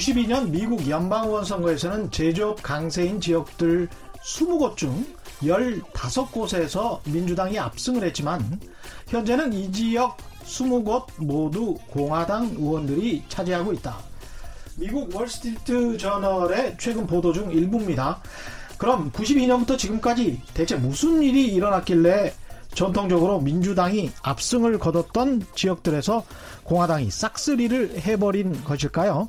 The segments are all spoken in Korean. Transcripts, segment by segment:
1992년 미국 연방의원 선거에서는 제조업 강세인 지역들 20곳 중 15곳에서 민주당이 압승을 했지만 현재는 이 지역 20곳 모두 공화당 의원들이 차지하고 있다. 미국 월스트리트 저널의 최근 보도 중 일부입니다. 그럼 92년부터 지금까지 대체 무슨 일이 일어났길래 전통적으로 민주당이 압승을 거뒀던 지역들에서 공화당이 싹쓸이를 해버린 것일까요?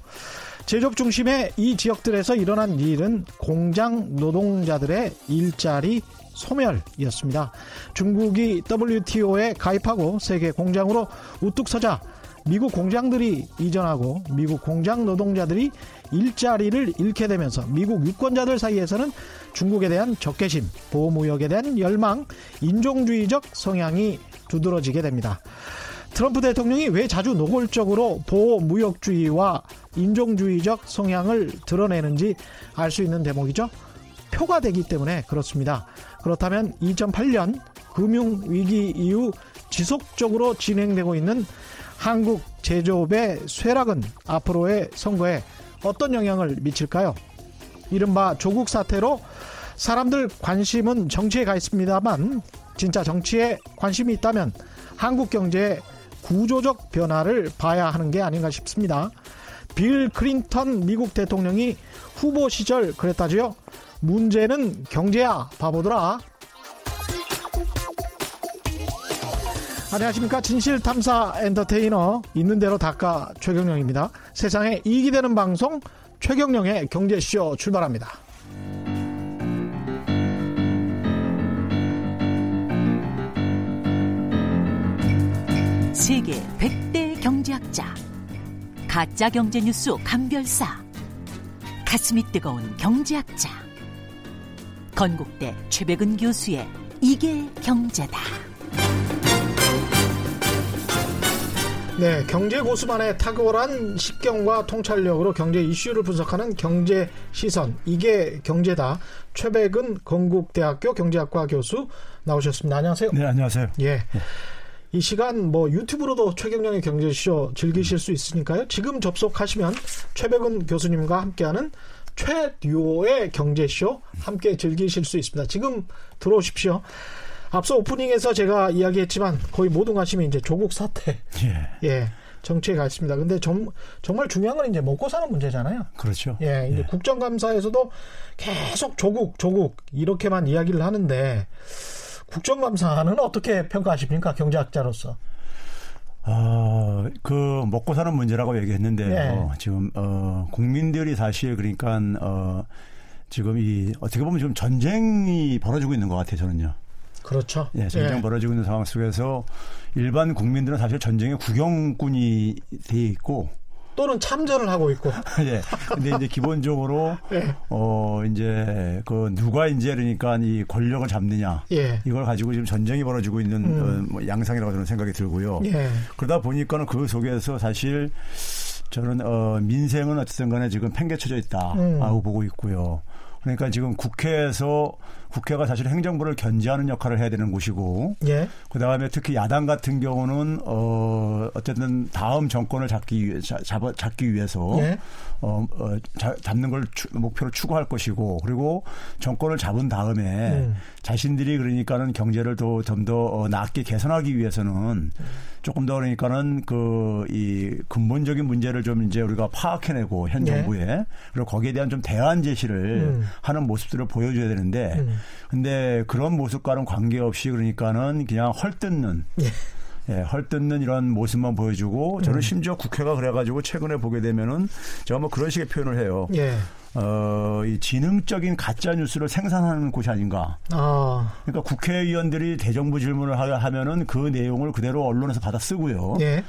제조업 중심의 이 지역들에서 일어난 일은 공장 노동자들의 일자리 소멸이었습니다. 중국이 WTO에 가입하고 세계 공장으로 우뚝 서자 미국 공장들이 이전하고 미국 공장 노동자들이 일자리를 잃게 되면서 미국 유권자들 사이에서는 중국에 대한 적개심, 보호무역에 대한 열망, 인종주의적 성향이 두드러지게 됩니다. 트럼프 대통령이 왜 자주 노골적으로 보호무역주의와 인종주의적 성향을 드러내는지 알 수 있는 대목이죠. 표가 되기 때문에 그렇습니다. 그렇다면 2008년 금융위기 이후 지속적으로 진행되고 있는 한국 제조업의 쇠락은 앞으로의 선거에 어떤 영향을 미칠까요? 이른바 조국 사태로 사람들 관심은 정치에 가 있습니다만 진짜 정치에 관심이 있다면 한국 경제의 구조적 변화를 봐야 하는 게 아닌가 싶습니다. 빌 클린턴 미국 대통령이 후보 시절 그랬다지요. 문제는 경제야 바보들아. 안녕하십니까 진실탐사 엔터테이너 있는 대로 닦아 최경령입니다. 세상에 이익이 되는 방송 최경령의 경제쇼 출발합니다. 세계 100대 경제학자 가짜 경제 뉴스 감별사 가슴이 뜨거운 경제학자 건국대 최백은 교수의 이게 경제다. 네, 경제 고수만의 탁월한 식경과 통찰력으로 경제 이슈를 분석하는 경제 시선. 이게 경제다. 최백은 건국대학교 경제학과 교수 나오셨습니다. 안녕하세요. 네, 안녕하세요. 예. 이 시간 뭐 유튜브로도 최경영의 경제쇼 즐기실 수 있으니까요. 지금 접속하시면 최백은 교수님과 함께하는 최듀오의 경제쇼 함께 즐기실 수 있습니다. 지금 들어오십시오. 앞서 오프닝에서 제가 이야기했지만 거의 모든 관심이 이제 조국 사태. 예. 예. 정치에 가 있습니다. 근데 정, 정말 중요한 건 이제 먹고 사는 문제잖아요. 그렇죠. 예. 이제 예. 국정감사에서도 계속 조국, 조국 이렇게만 이야기를 하는데 국정감사는 어떻게 평가하십니까? 경제학자로서. 아, 그 먹고 사는 문제라고 얘기했는데요. 네. 지금 어 국민들이 사실 그러니까 어 지금 이 어떻게 보면 지금 전쟁이 벌어지고 있는 것 같아요, 저는요. 그렇죠. 예, 전쟁 예. 벌어지고 있는 상황 속에서 일반 국민들은 사실 전쟁의 구경꾼이 돼 있고 또는 참전을 하고 있고. 예. 근데 이제 기본적으로 예. 어 이제 그 누가 이제 그러니까 이 권력을 잡느냐 예. 이걸 가지고 지금 전쟁이 벌어지고 있는 음. 어, 뭐 양상이라고 저는 생각이 들고요. 예. 그러다 보니까는 그 속에서 사실 저는 어 민생은 어쨌든 간에 지금 팽개쳐져 있다라고 음. 보고 있고요. 그러니까 지금 국회에서 국회가 사실 행정부를 견제하는 역할을 해야 되는 곳이고 예. 그다음에 특히 야당 같은 경우는 어 어쨌든 다음 정권을 잡기 위해 자- 잡아, 잡기 위해서 예. 어, 어 자- 잡는 걸 추- 목표로 추구할 것이고 그리고 정권을 잡은 다음에 음. 자신들이 그러니까는 경제를 더 좀더 어, 낫게 개선하기 위해서는 조금 더 그러니까는 그 이 근본적인 문제를 좀 이제 우리가 파악해내고 현 네. 정부에 그리고 거기에 대한 좀 대안 제시를 음. 하는 모습들을 보여줘야 되는데 음. 근데 그런 모습과는 관계없이 그러니까는 그냥 헐뜯는 예. 예, 헐뜯는 이런 모습만 보여주고 저는 음. 심지어 국회가 그래가지고 최근에 보게 되면은 제가 뭐 그런 식의 표현을 해요. 예. 어, 이 지능적인 가짜 뉴스를 생산하는 곳이 아닌가. 아. 그러니까 국회의원들이 대정부 질문을 하- 하면은 그 내용을 그대로 언론에서 받아 쓰고요. 예.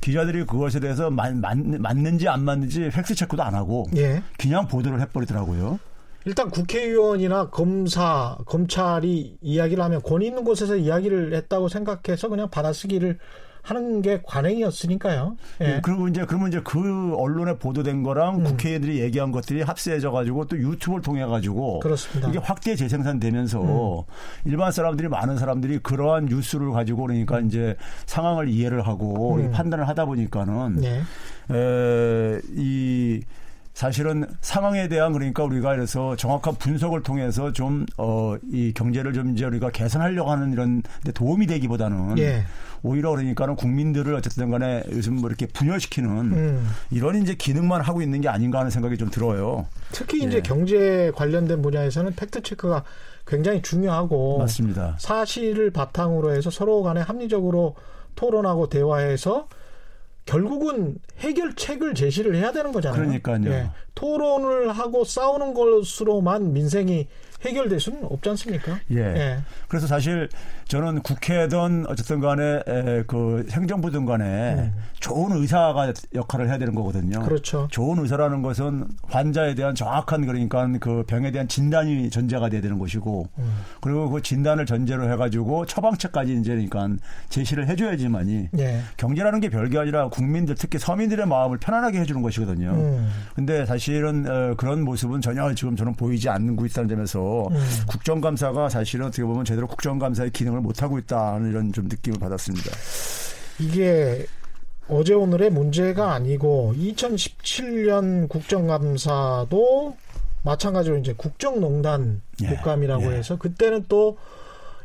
기자들이 그것에 대해서 맞, 맞, 맞는지 안 맞는지 팩스 체크도 안 하고 예. 그냥 보도를 해버리더라고요. 일단 국회의원이나 검사, 검찰이 이야기를 하면 권위 있는 곳에서 이야기를 했다고 생각해서 그냥 받아쓰기를 하는 게 관행이었으니까요. 예. 그리고 이제 그러면 이제 그 언론에 보도된 거랑 음. 국회의원들이 얘기한 것들이 합세해져 가지고 또 유튜브를 통해 가지고 그렇습니다. 음. 이게 확대 재생산되면서 일반 사람들이 많은 사람들이 그러한 뉴스를 가지고 그러니까 이제 상황을 이해를 하고 음. 판단을 하다 보니까는 예. 에, 이 사실은 상황에 대한 그러니까 우리가 그래서 정확한 분석을 통해서 좀 어 이 경제를 좀 이제 우리가 개선하려고 하는 이런 데 도움이 되기보다는 예. 오히려 그러니까는 국민들을 어쨌든 간에 요즘 뭐 이렇게 분열시키는 음. 이런 이제 기능만 하고 있는 게 아닌가 하는 생각이 좀 들어요. 특히 이제 예. 경제 관련된 분야에서는 팩트 체크가 굉장히 중요하고 맞습니다. 사실을 바탕으로 해서 서로 간에 합리적으로 토론하고 대화해서 결국은 해결책을 제시를 해야 되는 거잖아요. 그러니까요. 예. 토론을 하고 싸우는 것으로만 민생이 해결될 수는 없지 않습니까? 예. 그래서 사실 저는 국회든 어쨌든 간에 에, 그 행정부든 간에 좋은 의사가 역할을 해야 되는 거거든요. 음. 그렇죠. 좋은 의사라는 것은 환자에 대한 정확한 그러니까 그 병에 대한 진단이 전제가 돼야 되는 것이고 음. 그리고 그 진단을 전제로 해가지고 처방책까지 이제 그러니까 제시를 해줘야지만이 예. 경제라는 게 별게 아니라 국민들 특히 서민들의 마음을 편안하게 해주는 것이거든요. 음. 근데 사실은 어, 그런 모습은 전혀 지금 저는 보이지 않고 있다는 점에서 음. 국정감사가 사실은 어떻게 보면 제대로 국정감사의 기능을 못 하고 있다는 이런 좀 느낌을 받았습니다. 이게 어제 오늘의 문제가 아니고 2017년 국정감사도 마찬가지로 이제 국정농단 예, 국감이라고 예. 해서 그때는 또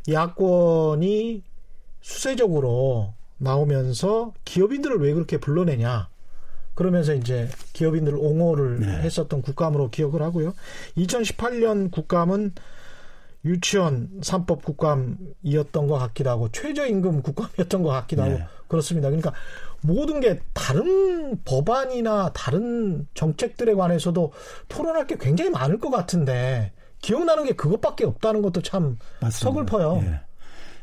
야권이 수세적으로 나오면서 기업인들을 왜 그렇게 불러내냐 그러면서 이제 기업인들 옹호를 네. 했었던 국감으로 기억을 하고요. 2018년 국감은 유치원 3법 국감이었던 것 같기도 하고 최저임금 국감이었던 것 같기도 하고 네. 그렇습니다. 그러니까 모든 게 다른 법안이나 다른 정책들에 관해서도 토론할 게 굉장히 많을 것 같은데 기억나는 게 그것밖에 없다는 것도 참 맞습니다. 서글퍼요. 예.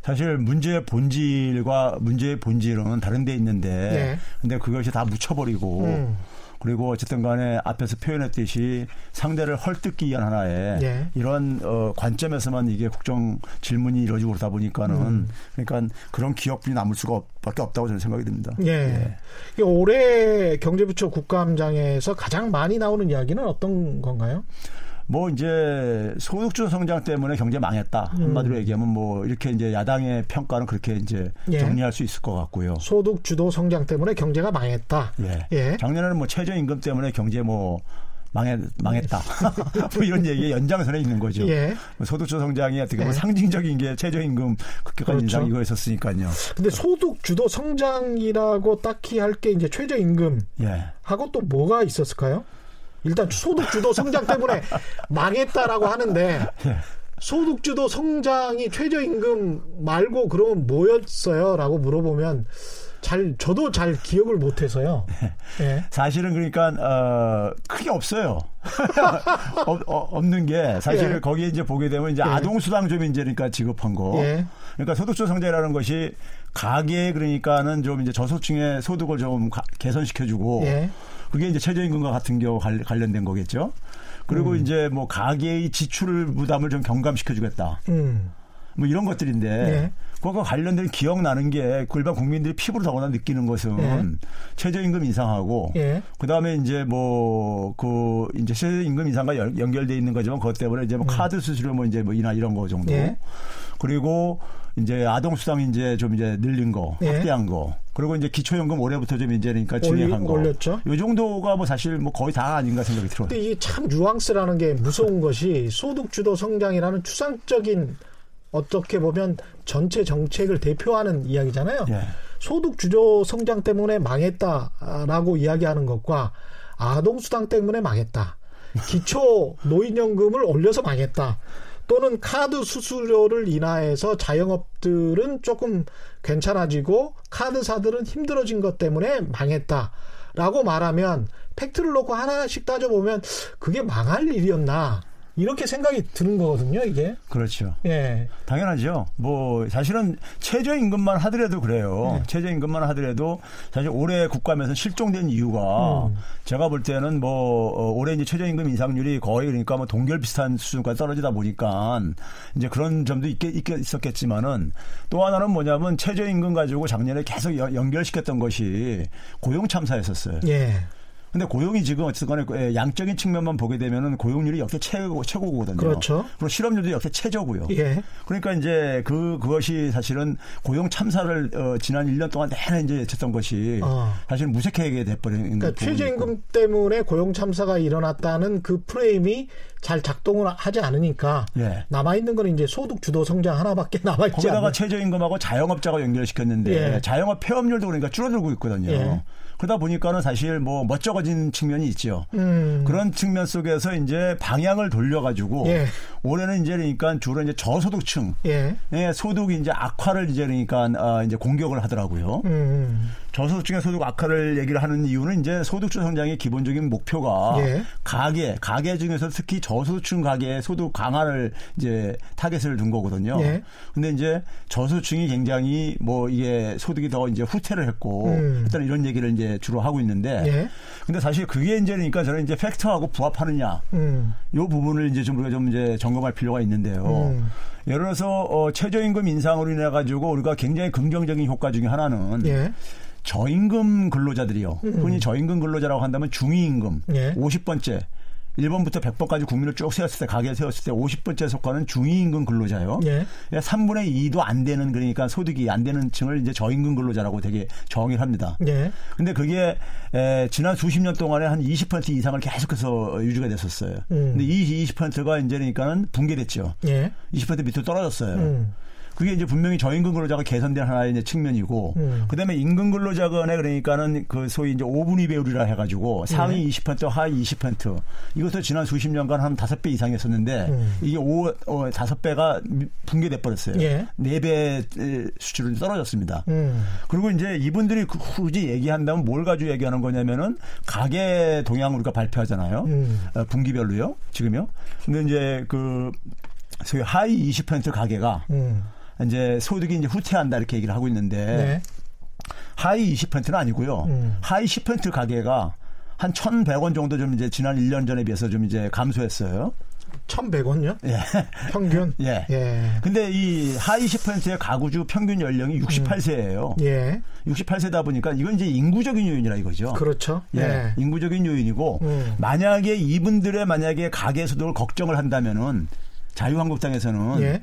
사실 문제의 본질과 문제의 본질은 다른 데 있는데 네. 근데 그것이 다 묻혀버리고 음. 그리고 어쨌든 간에 앞에서 표현했듯이 상대를 헐뜯기 위한 하나의 네. 이런 어, 관점에서만 이게 국정 질문이 이루어지고 그러다 보니까는 음. 그러니까 그런 기억분이 남을 수가 없, 밖에 없다고 저는 생각이 듭니다. 예. 이게 올해 경제부처 국감장에서 가장 많이 나오는 이야기는 어떤 건가요? 뭐 이제 소득주 성장 때문에 경제 망했다 한마디로 얘기하면 뭐 이렇게 이제 야당의 평가는 그렇게 이제 예. 정리할 수 있을 것 같고요. 소득 주도 성장 때문에 경제가 망했다. 예. 예. 작년에는 뭐 최저임금 때문에 경제 뭐 망했, 망했다. 뭐 이런 얘기의 연장선에 있는 거죠. 예. 소득주 성장이 어떻게 보면 예. 상징적인 게 최저임금 그렇죠. 인상 이거였었으니까요. 근데 소득 주도 성장이라고 딱히 할 게 이제 최저임금 예. 하고 또 뭐가 있었을까요? 일단 소득 주도 성장 때문에 망했다라고 하는데 예. 소득 주도 성장이 최저임금 말고 그러면 뭐였어요라고 물어보면 잘 저도 잘 기억을 못 해서요. 예. 사실은 그러니까 어 크게 없어요. 없, 어, 없는 게 사실 예. 거기에 이제 보게 되면 이제 예. 아동 수당 좀 이제 그러니까 지급한 거. 예. 그러니까 소득주 성장이라는 것이 가계 그러니까는 좀 이제 저소층의 소득을 좀 가- 개선시켜주고 예. 그게 이제 최저임금과 같은 경우 관- 관련된 거겠죠. 그리고 음. 이제 뭐 가계의 지출 부담을 좀 경감시켜주겠다. 음. 뭐 이런 것들인데 예. 그거 관련된 기억나는 게 일반 국민들이 피부로 더구나 느끼는 것은 예. 최저임금 인상하고 예. 그다음에 이제 뭐 그 이제 최저임금 인상과 연- 연결돼 있는 거지만 그것 때문에 이제 뭐 카드 수수료 뭐 이제 뭐 이나 이런 거 정도 음. 예. 그리고 이제 아동 수당 이제 좀 이제 늘린 거 예. 확대한 거 그리고 이제 기초연금 올해부터 좀 이제 그러니까 진행한 거 올렸죠. 요 정도가 뭐 사실 뭐 거의 다 아닌가 생각이 들어요. 근데 이게 참 뉘앙스라는 게 무서운 것이 소득 주도 성장이라는 추상적인 어떻게 보면 전체 정책을 대표하는 이야기잖아요. 예. 소득 주도 성장 때문에 망했다라고 이야기하는 것과 아동 수당 때문에 망했다. 기초 노인연금을 올려서 망했다. 또는 카드 수수료를 인하해서 자영업들은 조금 괜찮아지고 카드사들은 힘들어진 것 때문에 망했다 라고 말하면 팩트를 놓고 하나씩 따져보면 그게 망할 일이었나 이렇게 생각이 드는 거거든요 이게 그렇죠. 예 당연하죠. 뭐 사실은 최저 임금만 하더라도 그래요. 네. 최저 임금만 하더라도 사실 올해 국감에서 실종된 이유가 음. 제가 볼 때는 뭐 어, 올해 이제 최저 임금 인상률이 거의 그러니까 뭐 동결 비슷한 수준까지 떨어지다 보니까 이제 그런 점도 있겠, 있겠 있었겠지만은 또 하나는 뭐냐면 최저 임금 가지고 작년에 계속 연- 연결시켰던 것이 고용 참사였었어요. 예. 근데 고용이 지금 어쨌든 간에 양적인 측면만 보게 되면은 고용률이 역대 최고, 최고거든요. 그렇죠. 그리고 실업률도 역대 최저고요. 예. 그러니까 이제 그, 그것이 사실은 고용 참사를 어, 지난 1년 동안 내내 이제 했던 것이 어. 사실 무색하게 돼버린 그러니까 최저임금 때문에 고용 참사가 일어났다는 그 프레임이 잘 작동을 하지 않으니까 예. 남아 있는 거는 이제 소득 주도 성장 하나밖에 남아 있지 거기다가 않는. 최저임금하고 자영업자가 연결시켰는데 예. 자영업 폐업률도 그러니까 줄어들고 있거든요. 예. 그러다 보니까는 사실 뭐 멋쩍어진 측면이 있죠. 음. 그런 측면 속에서 이제 방향을 돌려가지고 예. 올해는 이제 그러니까 주로 이제 저소득층 예. 의 소득이 이제 악화를 이제 그러니까 아, 이제 공격을 하더라고요. 음. 저소득층의 소득 악화를 얘기를 하는 이유는 이제 소득주도 성장의 기본적인 목표가 예. 가계, 가계 중에서 특히 저소득층 가계의 소득 강화를 이제 타겟을 둔 거거든요. 예. 근데 이제 저소득층이 굉장히 뭐 이게 소득이 더 이제 후퇴를 했고 음. 일단 이런 얘기를 이제 주로 하고 있는데 예. 근데 사실 그게 이제 그러니까 저는 이제 팩트하고 부합하느냐 음. 요 부분을 이제 좀 우리가 좀 이제 점검할 필요가 있는데요. 음. 예를 들어서 어, 최저임금 인상으로 인해 가지고 우리가 굉장히 긍정적인 효과 중에 하나는 예. 저임금 근로자들이요. 흔히 저임금 근로자라고 한다면 중위임금 예. 50번째 1번부터 100번까지 국민을 쭉 세웠을 때 가게에 세웠을 때 50번째 속하는 중위임금 근로자요. 예. 3분의 2도 안 되는 그러니까 소득이 안 되는 층을 이제 저임금 근로자라고 되게 정의를 합니다. 예. 근데 그게 에, 지난 수십 년 동안에 한 20% 이상을 계속해서 유지가 됐었어요. 음. 근데 이 20%가 이제 그러니까는 붕괴됐죠. 예. 20% 밑으로 떨어졌어요. 음. 그게 이제 분명히 저임금 근로자가 개선된 하나의 이제 측면이고, 음. 그다음에 임금 근로자 간에 그러니까는 그 소위 이제 5분위 배율이라 해 가지고 상위 20% 하위 20% 이것도 지난 수십 년간 한 다섯 배 이상 했었는데 음. 이게 오 어, 다섯 배가 붕괴돼 버렸어요. 예. 네배 수치로 떨어졌습니다. 음. 그리고 이제 이분들이 그 굳이 얘기한다면 뭘 가지고 얘기하는 거냐면은 가계 동향 우리가 발표하잖아요. 음. 어, 분기별로요. 지금요. 근데 이제 그 소위 하위 20% 가계가 음. 이제 소득이 이제 후퇴한다 이렇게 얘기를 하고 있는데 네. 하위 20%는 아니고요. 음. 하위 10% 가계가 한 1,100원 정도 좀 이제 지난 1년 전에 비해서 좀 이제 감소했어요. 1,100원요? 예. 평균? 예. 예. 근데 이 하위 10%의 가구주 평균 연령이 68세예요. 예. 68세다 보니까 이건 이제 인구적인 요인이라 이거죠. 그렇죠. 예, 예. 인구적인 요인이고 음. 만약에 이분들의 만약에 가계 소득을 걱정을 한다면은 자유한국당에서는 예.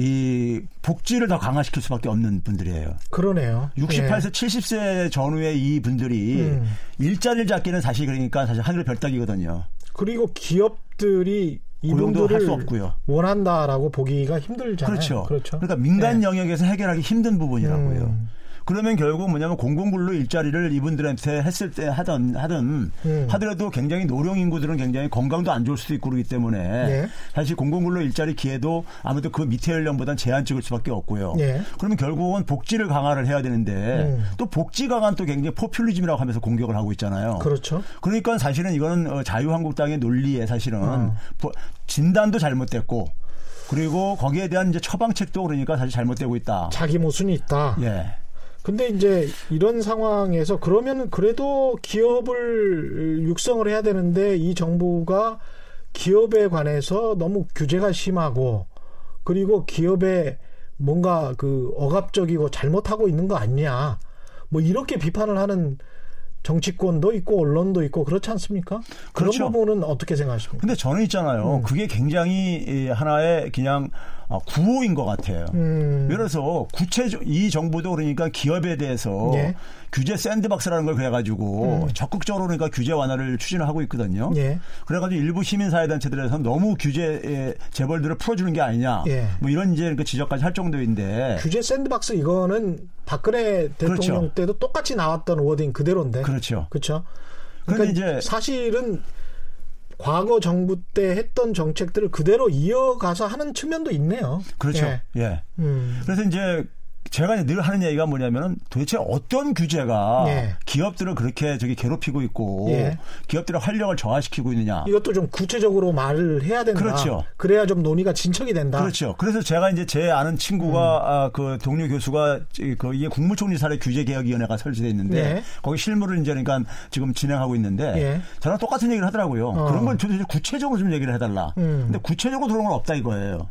이 복지를 더 강화시킬 수밖에 없는 분들이에요. 그러네요. 68세, 70세 전후의 이 분들이 음. 일자리를 잡기는 사실 그러니까 사실 하늘 별따기거든요. 그리고 기업들이 고용도 할 수 없고요. 원한다라고 보기가 힘들잖아요. 그렇죠. 그렇죠. 러니까 민간 예. 영역에서 해결하기 힘든 부분이라고요. 음. 그러면 결국 뭐냐면 공공근로 일자리를 이분들한테 했을 때 하던 하든 음. 하더라도 굉장히 노령 인구들은 굉장히 건강도 안 좋을 수도 있고 그러기 때문에 예. 사실 공공근로 일자리 기회도 아무래도 그 밑에 연령보다는 제한 찍을 수밖에 없고요. 예. 그러면 결국은 복지를 강화를 해야 되는데 음. 또 복지 강화는 또 굉장히 포퓰리즘이라고 하면서 공격을 하고 있잖아요. 그렇죠. 그러니까 사실은 이거는 어, 자유한국당의 논리에 사실은 어. 보- 진단도 잘못됐고 그리고 거기에 대한 이제 처방책도 그러니까 사실 잘못되고 있다. 자기 모순이 있다. 예. 근데 이제 이런 상황에서 그러면은 그래도 기업을 육성을 해야 되는데 이 정부가 기업에 관해서 너무 규제가 심하고 그리고 기업에 뭔가 그 억압적이고 잘못하고 있는 거 아니냐. 뭐 이렇게 비판을 하는 정치권도 있고 언론도 있고 그렇지 않습니까? 그런 그렇죠. 부분은 어떻게 생각하십니까? 근데 저는 있잖아요. 음. 그게 굉장히 이 하나의 그냥 어, 구호인 것 같아요. 음. 들어서 구체적 이 정부도 그러니까 기업에 대해서 예. 규제 샌드박스라는 걸 그래가지고 음. 적극적으로 그러니까 규제 완화를 추진을 하고 있거든요. 예. 그래가지고 일부 시민사회단체들에서 너무 규제 재벌들을 풀어주는 게 아니냐. 예. 뭐 이런 이제 그 지적까지 할 정도인데. 규제 샌드박스 이거는 박근혜 대통령 그렇죠. 때도 똑같이 나왔던 워딩 그대로인데. 그렇죠. 그렇죠. 그러니까 이제 사실은 과거 정부 때 했던 정책들을 그대로 이어가서 하는 측면도 있네요. 그렇죠. 예. 예. 음. 그래서 이제 제가 늘 하는 얘기가 뭐냐면은 도대체 어떤 규제가 예. 기업들을 그렇게 저기 괴롭히고 있고 예. 기업들의 활력을 저하시키고 있느냐. 이것도 좀 구체적으로 말을 해야 된다. 그렇죠. 그래야 좀 논의가 진척이 된다. 그렇죠. 그래서 제가 이제 제 아는 친구가 음. 아, 그 동료 교수가 이- 그 이게 국무총리 사례 규제 개혁위원회가 설치돼 있는데 네. 거기 실무를 이제 그러니까 지금 진행하고 있는데 예. 저랑 똑같은 얘기를 하더라고요. 어. 그런 걸 도대체 구체적으로 좀 얘기를 해달라. 음. 근데 구체적으로 그런 건 없다 이거예요.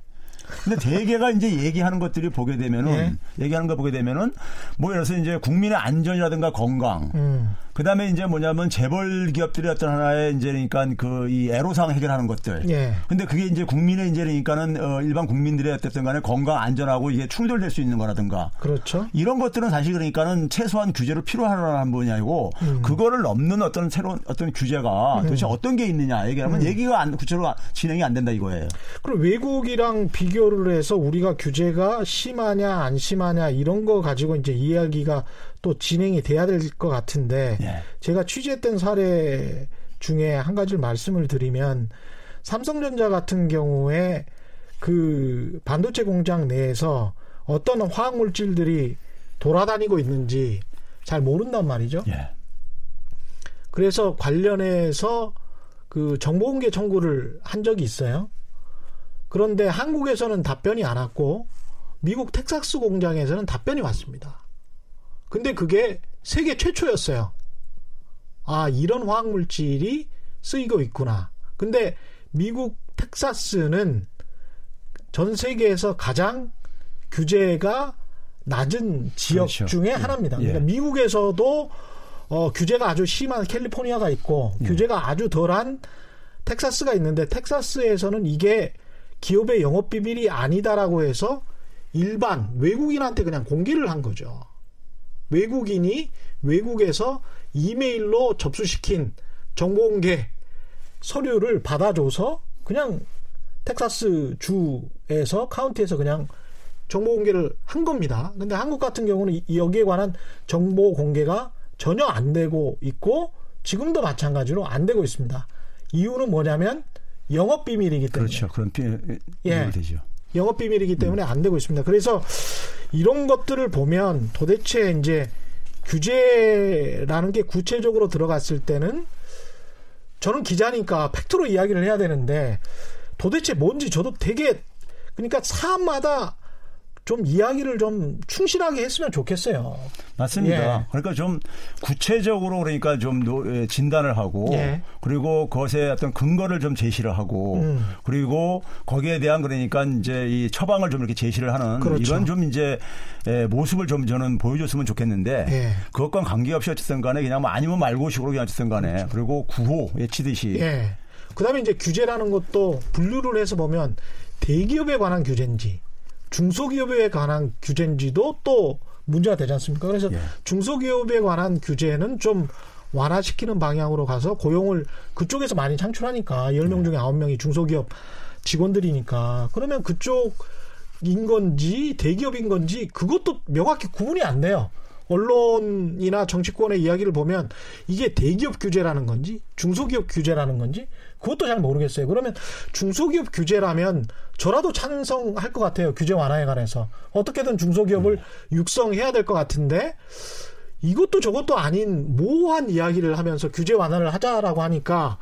근데 대개가 이제 얘기하는 것들이 보게 되면은 예. 얘기하는 거 보게 되면은 뭐 예를 들어서 이제 국민의 안전이라든가 건강 음. 그 다음에 이제 뭐냐면 재벌 기업들의 어떤 하나의 이제 그러니까 그 이 애로사항 해결하는 것들. 예. 근데 그게 이제 국민의 이제 그러니까는 어 일반 국민들의 어쨌든 간에 건강 안전하고 이게 충돌될 수 있는 거라든가. 그렇죠. 이런 것들은 사실 그러니까는 최소한 규제를 필요하라는 분야이고 음. 그거를 넘는 어떤 새로운 어떤 규제가 도대체 어떤 게 있느냐 음. 얘기하면 얘기가 안, 구체적으로 진행이 안 된다 이거예요. 그럼 외국이랑 비교를 해서 우리가 규제가 심하냐 안 심하냐 이런 거 가지고 이제 이야기가 또 진행이 돼야 될 것 같은데 예. 제가 취재했던 사례 중에 한 가지를 말씀을 드리면 삼성전자 같은 경우에 그 반도체 공장 내에서 어떤 화학 물질들이 돌아다니고 있는지 잘 모른단 말이죠. 예. 그래서 관련해서 그 정보공개 청구를 한 적이 있어요. 그런데 한국에서는 답변이 안 왔고 미국 텍사스 공장에서는 답변이 왔습니다. 근데 그게 세계 최초였어요. 아, 이런 화학 물질이 쓰이고 있구나. 근데 미국 텍사스는 전 세계에서 가장 규제가 낮은 지역 그렇죠. 중에 예. 하나입니다. 예. 그러니까 미국에서도 어, 규제가 아주 심한 캘리포니아가 있고 예. 규제가 아주 덜한 텍사스가 있는데 텍사스에서는 이게 기업의 영업 비밀이 아니다라고 해서 일반 외국인한테 그냥 공개를 한 거죠. 외국인이 외국에서 이메일로 접수시킨 정보 공개 서류를 받아줘서 그냥 텍사스 주에서 카운티에서 그냥 정보 공개를 한 겁니다. 근데 한국 같은 경우는 이- 여기에 관한 정보 공개가 전혀 안 되고 있고 지금도 마찬가지로 안 되고 있습니다. 이유는 뭐냐면 영업 비밀이기 때문에 그렇죠. 그런 피, 예. 되죠. 영업 비밀이기 때문에 안 되고 있습니다. 그래서 이런 것들을 보면 도대체 이제 규제라는 게 구체적으로 들어갔을 때는 저는 기자니까 팩트로 이야기를 해야 되는데 도대체 뭔지 저도 되게 그러니까 사안마다 좀 이야기를 좀 충실하게 했으면 좋겠어요. 맞습니다. 예. 그러니까 좀 구체적으로 그러니까 좀 노- 예, 진단을 하고 예. 그리고 그것에 어떤 근거를 좀 제시를 하고 음. 그리고 거기에 대한 그러니까 이제 이 처방을 좀 이렇게 제시를 하는 그렇죠. 이런 좀 이제 예, 모습을 좀 저는 보여줬으면 좋겠는데 예. 그것과 관계없이 어쨌든 간에 그냥 뭐 아니면 말고식으로 그냥 어쨌든 간에 그리고 구호 외치듯이 예. 그다음에 이제 규제라는 것도 분류를 해서 보면 대기업에 관한 규제인지 중소기업에 관한 규제인지도 또 문제가 되지 않습니까? 그래서 예. 중소기업에 관한 규제는 좀 완화시키는 방향으로 가서 고용을 그쪽에서 많이 창출하니까 10명 중에 9명이 중소기업 직원들이니까 그러면 그쪽인 건지 대기업인 건지 그것도 명확히 구분이 안 돼요. 언론이나 정치권의 이야기를 보면 이게 대기업 규제라는 건지 중소기업 규제라는 건지 그것도 잘 모르겠어요. 그러면 중소기업 규제라면 저라도 찬성할 것 같아요. 규제 완화에 관해서 어떻게든 중소기업을 육성해야 될 것 같은데 이것도 저것도 아닌 모호한 이야기를 하면서 규제 완화를 하자라고 하니까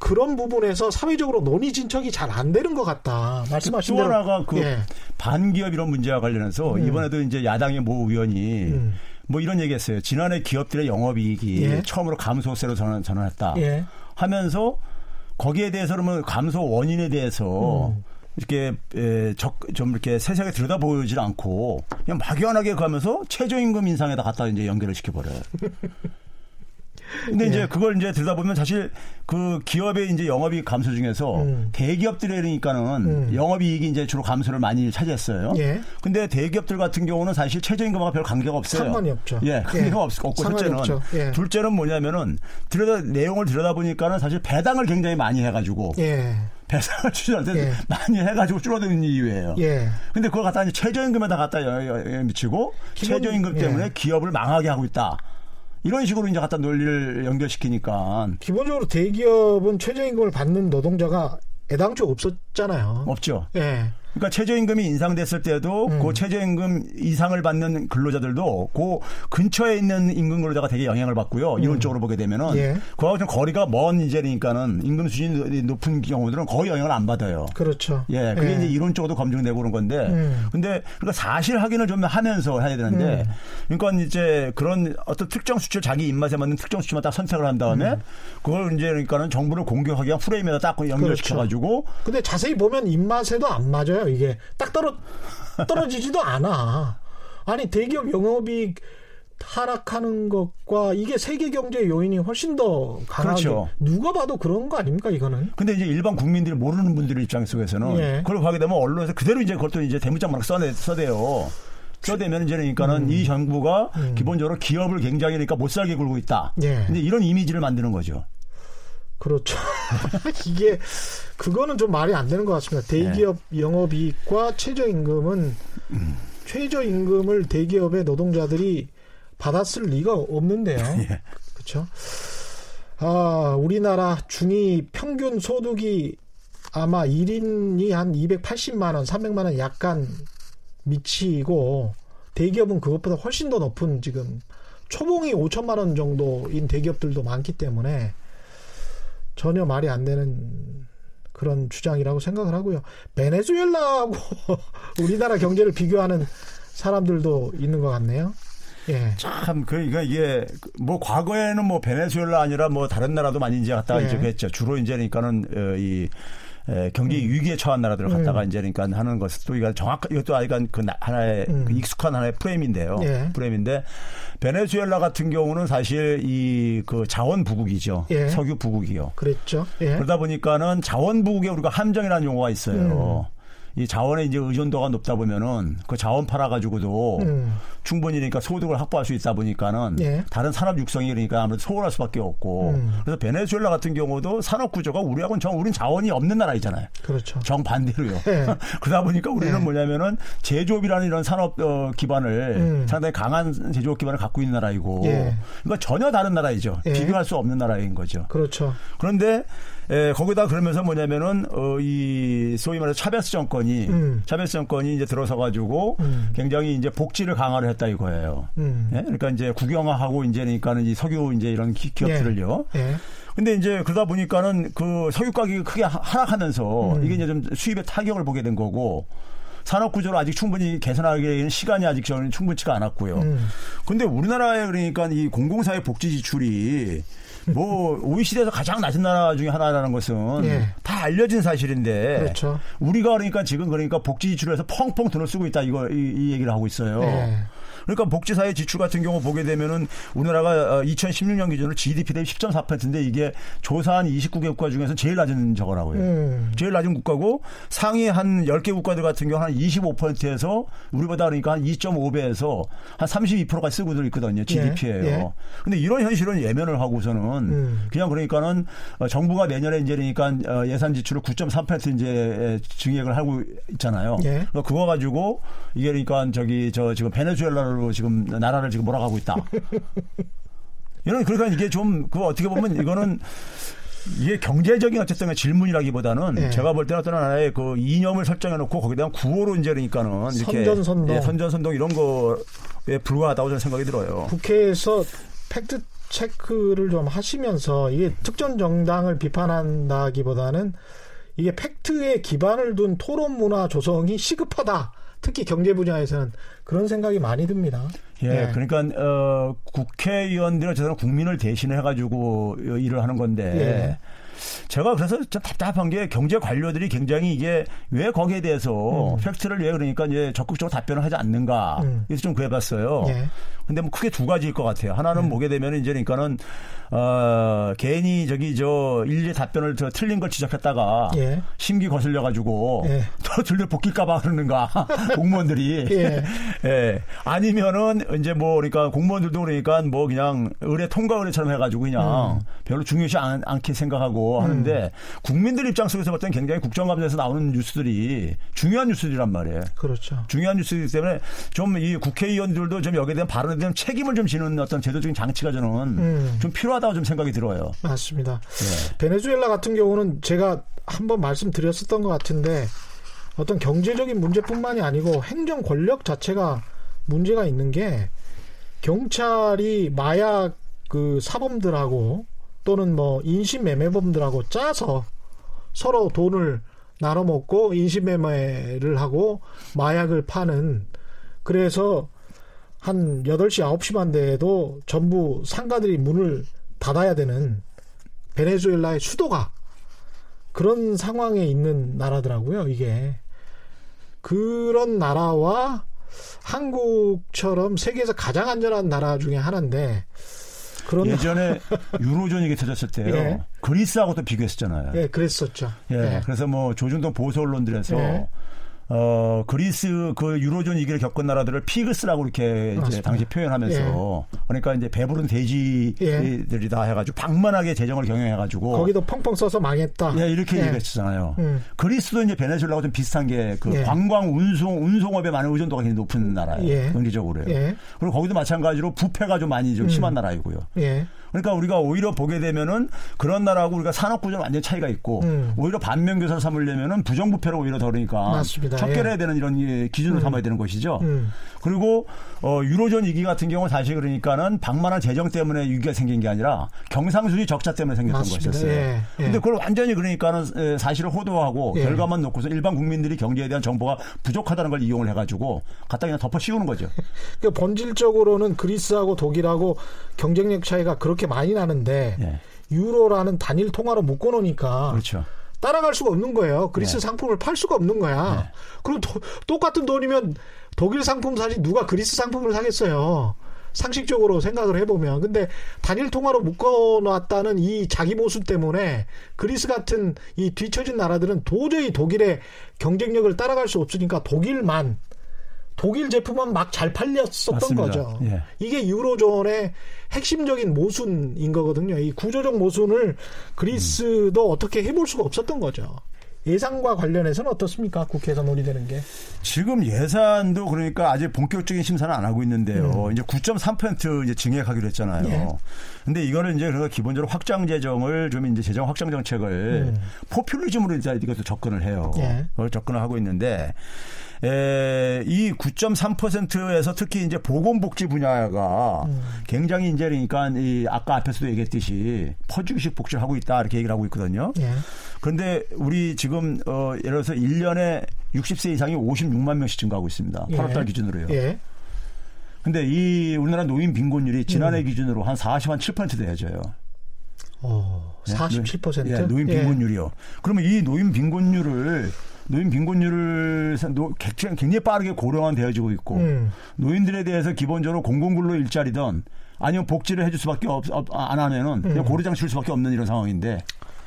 그런 부분에서 사회적으로 논의 진척이 잘 안 되는 것 같다. 말씀하신 또 대로 하나가 그 예. 반기업 이런 문제와 관련해서 이번에도 이제 야당의 모 의원이 음. 뭐 이런 얘기했어요. 지난해 기업들의 영업이익이 예. 처음으로 감소세로 전환, 전환했다. 예. 하면서 거기에 대해서 그러면 감소 원인에 대해서 음. 이렇게 에, 적, 좀 이렇게 세세하게 들여다보질 않고 그냥 막연하게 가면서 최저임금 인상에다 갖다 이제 연결을 시켜버려요. 근데 예. 이제 그걸 이제 들여다보면 사실 그 기업의 이제 영업이익 감소 중에서 음. 대기업들이니까는 음. 영업이익이 이제 주로 감소를 많이 차지했어요. 예. 근데 대기업들 같은 경우는 사실 최저임금과 별 관계가 없어요. 상관이 없죠. 예, 관계가 예. 없, 없고 첫째는 없죠. 예. 둘째는 뭐냐면은 들여다 내용을 들여다 보니까는 사실 배당을 굉장히 많이 해가지고 예. 배당을 추진할 때 예. 많이 해가지고 줄어드는 이유예요. 예. 근데 그걸 갖다 이제 최저임금에다 갖다 미치고 최저임금 예. 때문에 기업을 망하게 하고 있다. 이런 식으로 이제 갖다 논리를 연결시키니까 기본적으로 대기업은 최저임금을 받는 노동자가 애당초 없었잖아요. 없죠. 예. 그러니까 최저임금이 인상됐을 때도 음. 그 최저임금 이상을 받는 근로자들도 그 근처에 있는 임금 근로자가 되게 영향을 받고요. 이론적으로 보게 되면은 음. 예. 그하고 좀 거리가 먼 이제니까는 임금 수준이 높은 경우들은 거의 영향을 안 받아요. 그렇죠. 예, 그게 이제 이론적으로도 검증되고 그런 건데, 음. 근데 그러니까 사실 확인을 좀 하면서 해야 되는데, 음. 그러니까 이제 그런 어떤 특정 수출 자기 입맛에 맞는 특정 수출만 딱 선택을 한 다음에 그걸 이제 그러니까는 정부를 공격하기 위한 프레임에다 딱 연결시켜가지고 근데 자세히 보면 입맛에도 안 맞아요. 이게 딱 떨어 떨어지지도 않아. 아니 대기업 영업이익 하락하는 것과 이게 세계 경제 요인이 훨씬 더 강하게 그렇죠. 누가 봐도 그런 거 아닙니까 이거는? 근데 이제 일반 국민들이 모르는 분들 입장 속에서는 예. 그걸 하게 되면 언론에서 그대로 이제 그것도 이제 대문짝만 써내, 써대요. 써대면 이제 그러니까는 이 정부가 기본적으로 기업을 굉장히 그러니까 못 살게 굴고 있다. 예. 근데 이런 이미지를 만드는 거죠. 그렇죠. 이게 그거는 좀 말이 안 되는 것 같습니다. 대기업 예. 영업이익과 최저임금은 음. 최저임금을 대기업의 노동자들이 받았을 리가 없는데요. 예. 그렇죠. 아, 우리나라 중위 평균 소득이 아마 1인이 한 280만 원, 300만 원 약간 미치고 대기업은 그것보다 훨씬 더 높은 지금 초봉이 5천만 원 정도인 대기업들도 많기 때문에 전혀 말이 안 되는 그런 주장이라고 생각을 하고요. 베네수엘라하고 우리나라 경제를 비교하는 사람들도 있는 것 같네요. 예. 참, 그, 이거 이게, 뭐, 과거에는 뭐, 베네수엘라 아니라 뭐, 다른 나라도 많이 이제 갔다 가 예. 이제 그랬죠. 주로 이제 그러니까는, 어, 이, 에, 경기 위기에 처한 나라들을 갔다가 이제 그러니까 하는 것은 또 이거 정확한, 이것도 아이간 그 나- 하나의 음. 그 익숙한 하나의 프레임인데요. 예. 프레임인데, 베네수엘라 같은 경우는 사실 이 그 자원 부국이죠. 예. 석유 부국이요. 그랬죠. 예. 그러다 보니까는 자원 부국에 우리가 함정이라는 용어가 있어요. 음. 이 자원의 이제 의존도가 높다 보면은 그 자원 팔아가지고도 음. 충분히 그러니까 소득을 확보할 수 있다 보니까는 예. 다른 산업 육성이 그러니까 아무래도 소홀할 수밖에 없고 음. 그래서 베네수엘라 같은 경우도 산업 구조가 우리하고는 정 우린 자원이 없는 나라이잖아요. 그렇죠. 정 반대로요. 예. 그러다 보니까 우리는 예. 뭐냐면은 제조업이라는 이런 산업 어, 기반을 음. 상당히 강한 제조업 기반을 갖고 있는 나라이고 예. 그러니까 전혀 다른 나라이죠. 예. 비교할 수 없는 나라인 거죠. 그렇죠. 그런데 에, 거기다 그러면서 뭐냐면은 어, 이 소위 말해서 차베스 정권이 음. 차베스 정권이 이제 들어서 가지고 음. 굉장히 이제 복지를 강화를 했다 이거예요. 음. 예? 그러니까 이제 국영화하고 이제 그러니까는 이 석유 이제 이런 기- 기업들을요. 예. 근데 이제 그러다 보니까는 그 석유 가격이 크게 하- 하락하면서 음. 이게 이제 좀 수입에 타격을 보게 된 거고 산업 구조를 아직 충분히 개선하기에는 시간이 아직 저는 충분치가 않았고요. 음. 근데 우리나라에 그러니까 이 공공사회 복지 지출이 뭐 OECD에서 가장 낮은 나라 중에 하나라는 것은 예. 다 알려진 사실인데 그렇죠. 우리가 그러니까 지금 그러니까 복지 지출에서 펑펑 돈을 쓰고 있다 이거 이, 이 얘기를 하고 있어요. 예. 그러니까 복지사회 지출 같은 경우 보게 되면은 우리나라가 2016년 기준으로 GDP 대비 10.4%인데 이게 조사한 29개 국가 중에서 제일 낮은 저거라고요. 음. 제일 낮은 국가고 상위 한 10개 국가들 같은 경우 한 25%에서 우리보다 그러니까 한 2.5배에서 한 32%까지 쓰고들 있거든요. GDP예요. 예. 근데 이런 현실은 예면을 하고서는 음. 그냥 그러니까는 어, 정부가 내년에 이제 그러니까 어, 예산 지출을 9.3% 이제 증액을 하고 있잖아요. 예. 그거 가지고 이게 그러니까 저기 저 지금 베네수엘라 로 지금 나라를 지금 몰아가고 있다. 이런 그러니까 이게 좀 그 어떻게 보면 이거는 이게 경제적인 어쨌든 질문이라기보다는 예. 제가 볼 때는 어떤 하나의 그 이념을 설정해 놓고 거기에 대한 구호로 이제 그러니까는 이렇게 선전선동. 예, 선전선동 이런 거에 불과하다고 저는 생각이 들어요. 국회에서 팩트 체크를 좀 하시면서 이게 특정 정당을 비판한다기보다는 이게 팩트에 기반을 둔 토론 문화 조성이 시급하다. 특히 경제 분야에서는 그런 생각이 많이 듭니다. 예, 네. 그러니까 어 국회의원들은 저는 국민을 대신해 가지고 일을 하는 건데 예. 제가 그래서 좀 답답한 게 경제 관료들이 굉장히 이게 왜 거기에 대해서 음. 팩트를 왜 그러니까 이제 적극적으로 답변을 하지 않는가 음. 그래서 좀 구해봤어요. 예. 근데 뭐 크게 두 가지일 것 같아요. 하나는 보게 되면 이제 그러니까는 어 괜히 저기 저 일일이 답변을 저 틀린 걸 지적했다가 예. 심기 거슬려 가지고 예. 더 들려 벗길까봐 그러는가 공무원들이 예. 예. 아니면은 이제 뭐 그러니까 공무원들도 그러니까 뭐 그냥 의뢰 통과 의뢰처럼 해가지고 그냥 별로 중요시 않, 않게 생각하고 하는데 국민들 입장 속에서 볼 때는 굉장히 국정감사에서 나오는 뉴스들이 중요한 뉴스들이란 말이에요. 그렇죠. 중요한 뉴스이기 때문에 좀 이 국회의원들도 좀 여기에 대한 발언에 대한 책임을 좀 지는 어떤 제도적인 장치가 저는 음. 좀 필요하다고 좀 생각이 들어요. 맞습니다. 예. 베네수엘라 같은 경우는 제가 한번 말씀드렸었던 것 같은데 어떤 경제적인 문제뿐만이 아니고 행정 권력 자체가 문제가 있는 게 경찰이 마약 그 사범들하고 또는 뭐 인신매매범들하고 짜서 서로 돈을 나눠 먹고 인신매매를 하고 마약을 파는 그래서 한 8시, 9시만 돼도 전부 상가들이 문을 닫아야 되는 베네수엘라의 수도가 그런 상황에 있는 나라더라고요, 이게. 그런 나라와 한국처럼 세계에서 가장 안전한 나라 중에 하나인데 그런 예전에 유로존 얘기 터졌을 때요. 예. 그리스하고도 비교했었잖아요. 예, 그랬었죠. 예. 예. 그래서 뭐 조중동 보수 언론들에서 예. 어 그리스 그 유로존 위기를 겪은 나라들을 피그스라고 이렇게 이제 맞습니다. 당시 표현하면서 그러니까 이제 배부른 돼지들이다 해가지고 방만하게 재정을 경영해가지고 거기도 펑펑 써서 망했다. 예, 이렇게 예. 얘기했잖아요. 음. 그리스도 이제 베네수엘라하고 좀 비슷한 게그 예. 관광 운송 운송업에 많은 의존도가 굉장히 높은 나라예요. 예. 경제적으로요. 예. 그리고 거기도 마찬가지로 부패가 좀 많이 좀 심한 나라이고요. 예. 그러니까 우리가 오히려 보게 되면은 그런 나라하고 우리가 산업 구조는 완전 차이가 있고 음. 오히려 반면 교사를 삼으려면은 부정부패로 오히려 더 그러니까 맞습니다. 척결해야 예. 되는 이런 예, 기준으로 삼아야 되는 것이죠. 음. 그리고 어 유로존 위기 같은 경우 는 사실 그러니까는 방만한 재정 때문에 위기가 생긴 게 아니라 경상수지 적자 때문에 생겼던 맞습니다. 것이었어요. 예, 예. 근데 그걸 완전히 그러니까는 에, 사실을 호도하고 예. 결과만 놓고서 일반 국민들이 경제에 대한 정보가 부족하다는 걸 이용을 해가지고 갖다 그냥 덮어 씌우는 거죠. 그러니까 본질적으로는 그리스하고 독일하고 경쟁력 차이가 그렇게 많이 나는데 예. 유로라는 단일 통화로 묶어놓으니까 그렇죠. 따라갈 수가 없는 거예요. 그리스 네. 상품을 팔 수가 없는 거야. 그럼 도- 똑같은 돈이면 독일 상품 사지 누가 그리스 상품을 사겠어요. 상식적으로 생각을 해보면. 근데 단일 통화로 묶어놨다는 이 자기 보수 때문에 그리스 같은 이 뒤처진 나라들은 도저히 독일의 경쟁력을 따라갈 수 없으니까 독일만 독일 제품만 막 잘 팔렸었던 맞습니다. 거죠. 예. 이게 유로존의 핵심적인 모순인 거거든요. 이 구조적 모순을 그리스도 어떻게 해볼 수가 없었던 거죠. 예상과 관련해서는 어떻습니까? 국회에서 논의되는 게. 지금 예산도 그러니까 아직 본격적인 심사는 안 하고 있는데요. 이제 9.3% 이제 증액하기로 했잖아요. 음. 예. 근데 이거는 이제 그러니까 기본적으로 확장 재정을 좀 이제 재정 확장 정책을 포퓰리즘으로 이제 이것도 접근을 해요. 음. 예. 그걸 접근을 하고 있는데 에, 이 9.3%에서 특히 이제 보건복지 분야가 음. 굉장히 이제 그러니까 이 아까 앞에서도 얘기했듯이 퍼주기식 복지를 하고 있다 이렇게 얘기를 하고 있거든요. 예. 그런데 우리 지금 어 예를 들어서 1년에 60세 이상이 56만 명씩 증가하고 있습니다. 예. 8월 달 기준으로요. 예. 근데 이 우리나라 노인 빈곤율이 지난해 음. 기준으로 한 40 한 7% 돼야져요. 어, 47%? 예, 노인 예. 빈곤율이요. 그러면 이 노인 빈곤율을 노인 빈곤율을 굉장히 굉장히 빠르게 고령화되어지고 있고 음. 노인들에 대해서 기본적으로 공공근로 일자리든 아니면 복지를 해줄 수밖에 없, 없- 안 하면은 그냥 고려장 칠 수밖에 없는 이런 상황인데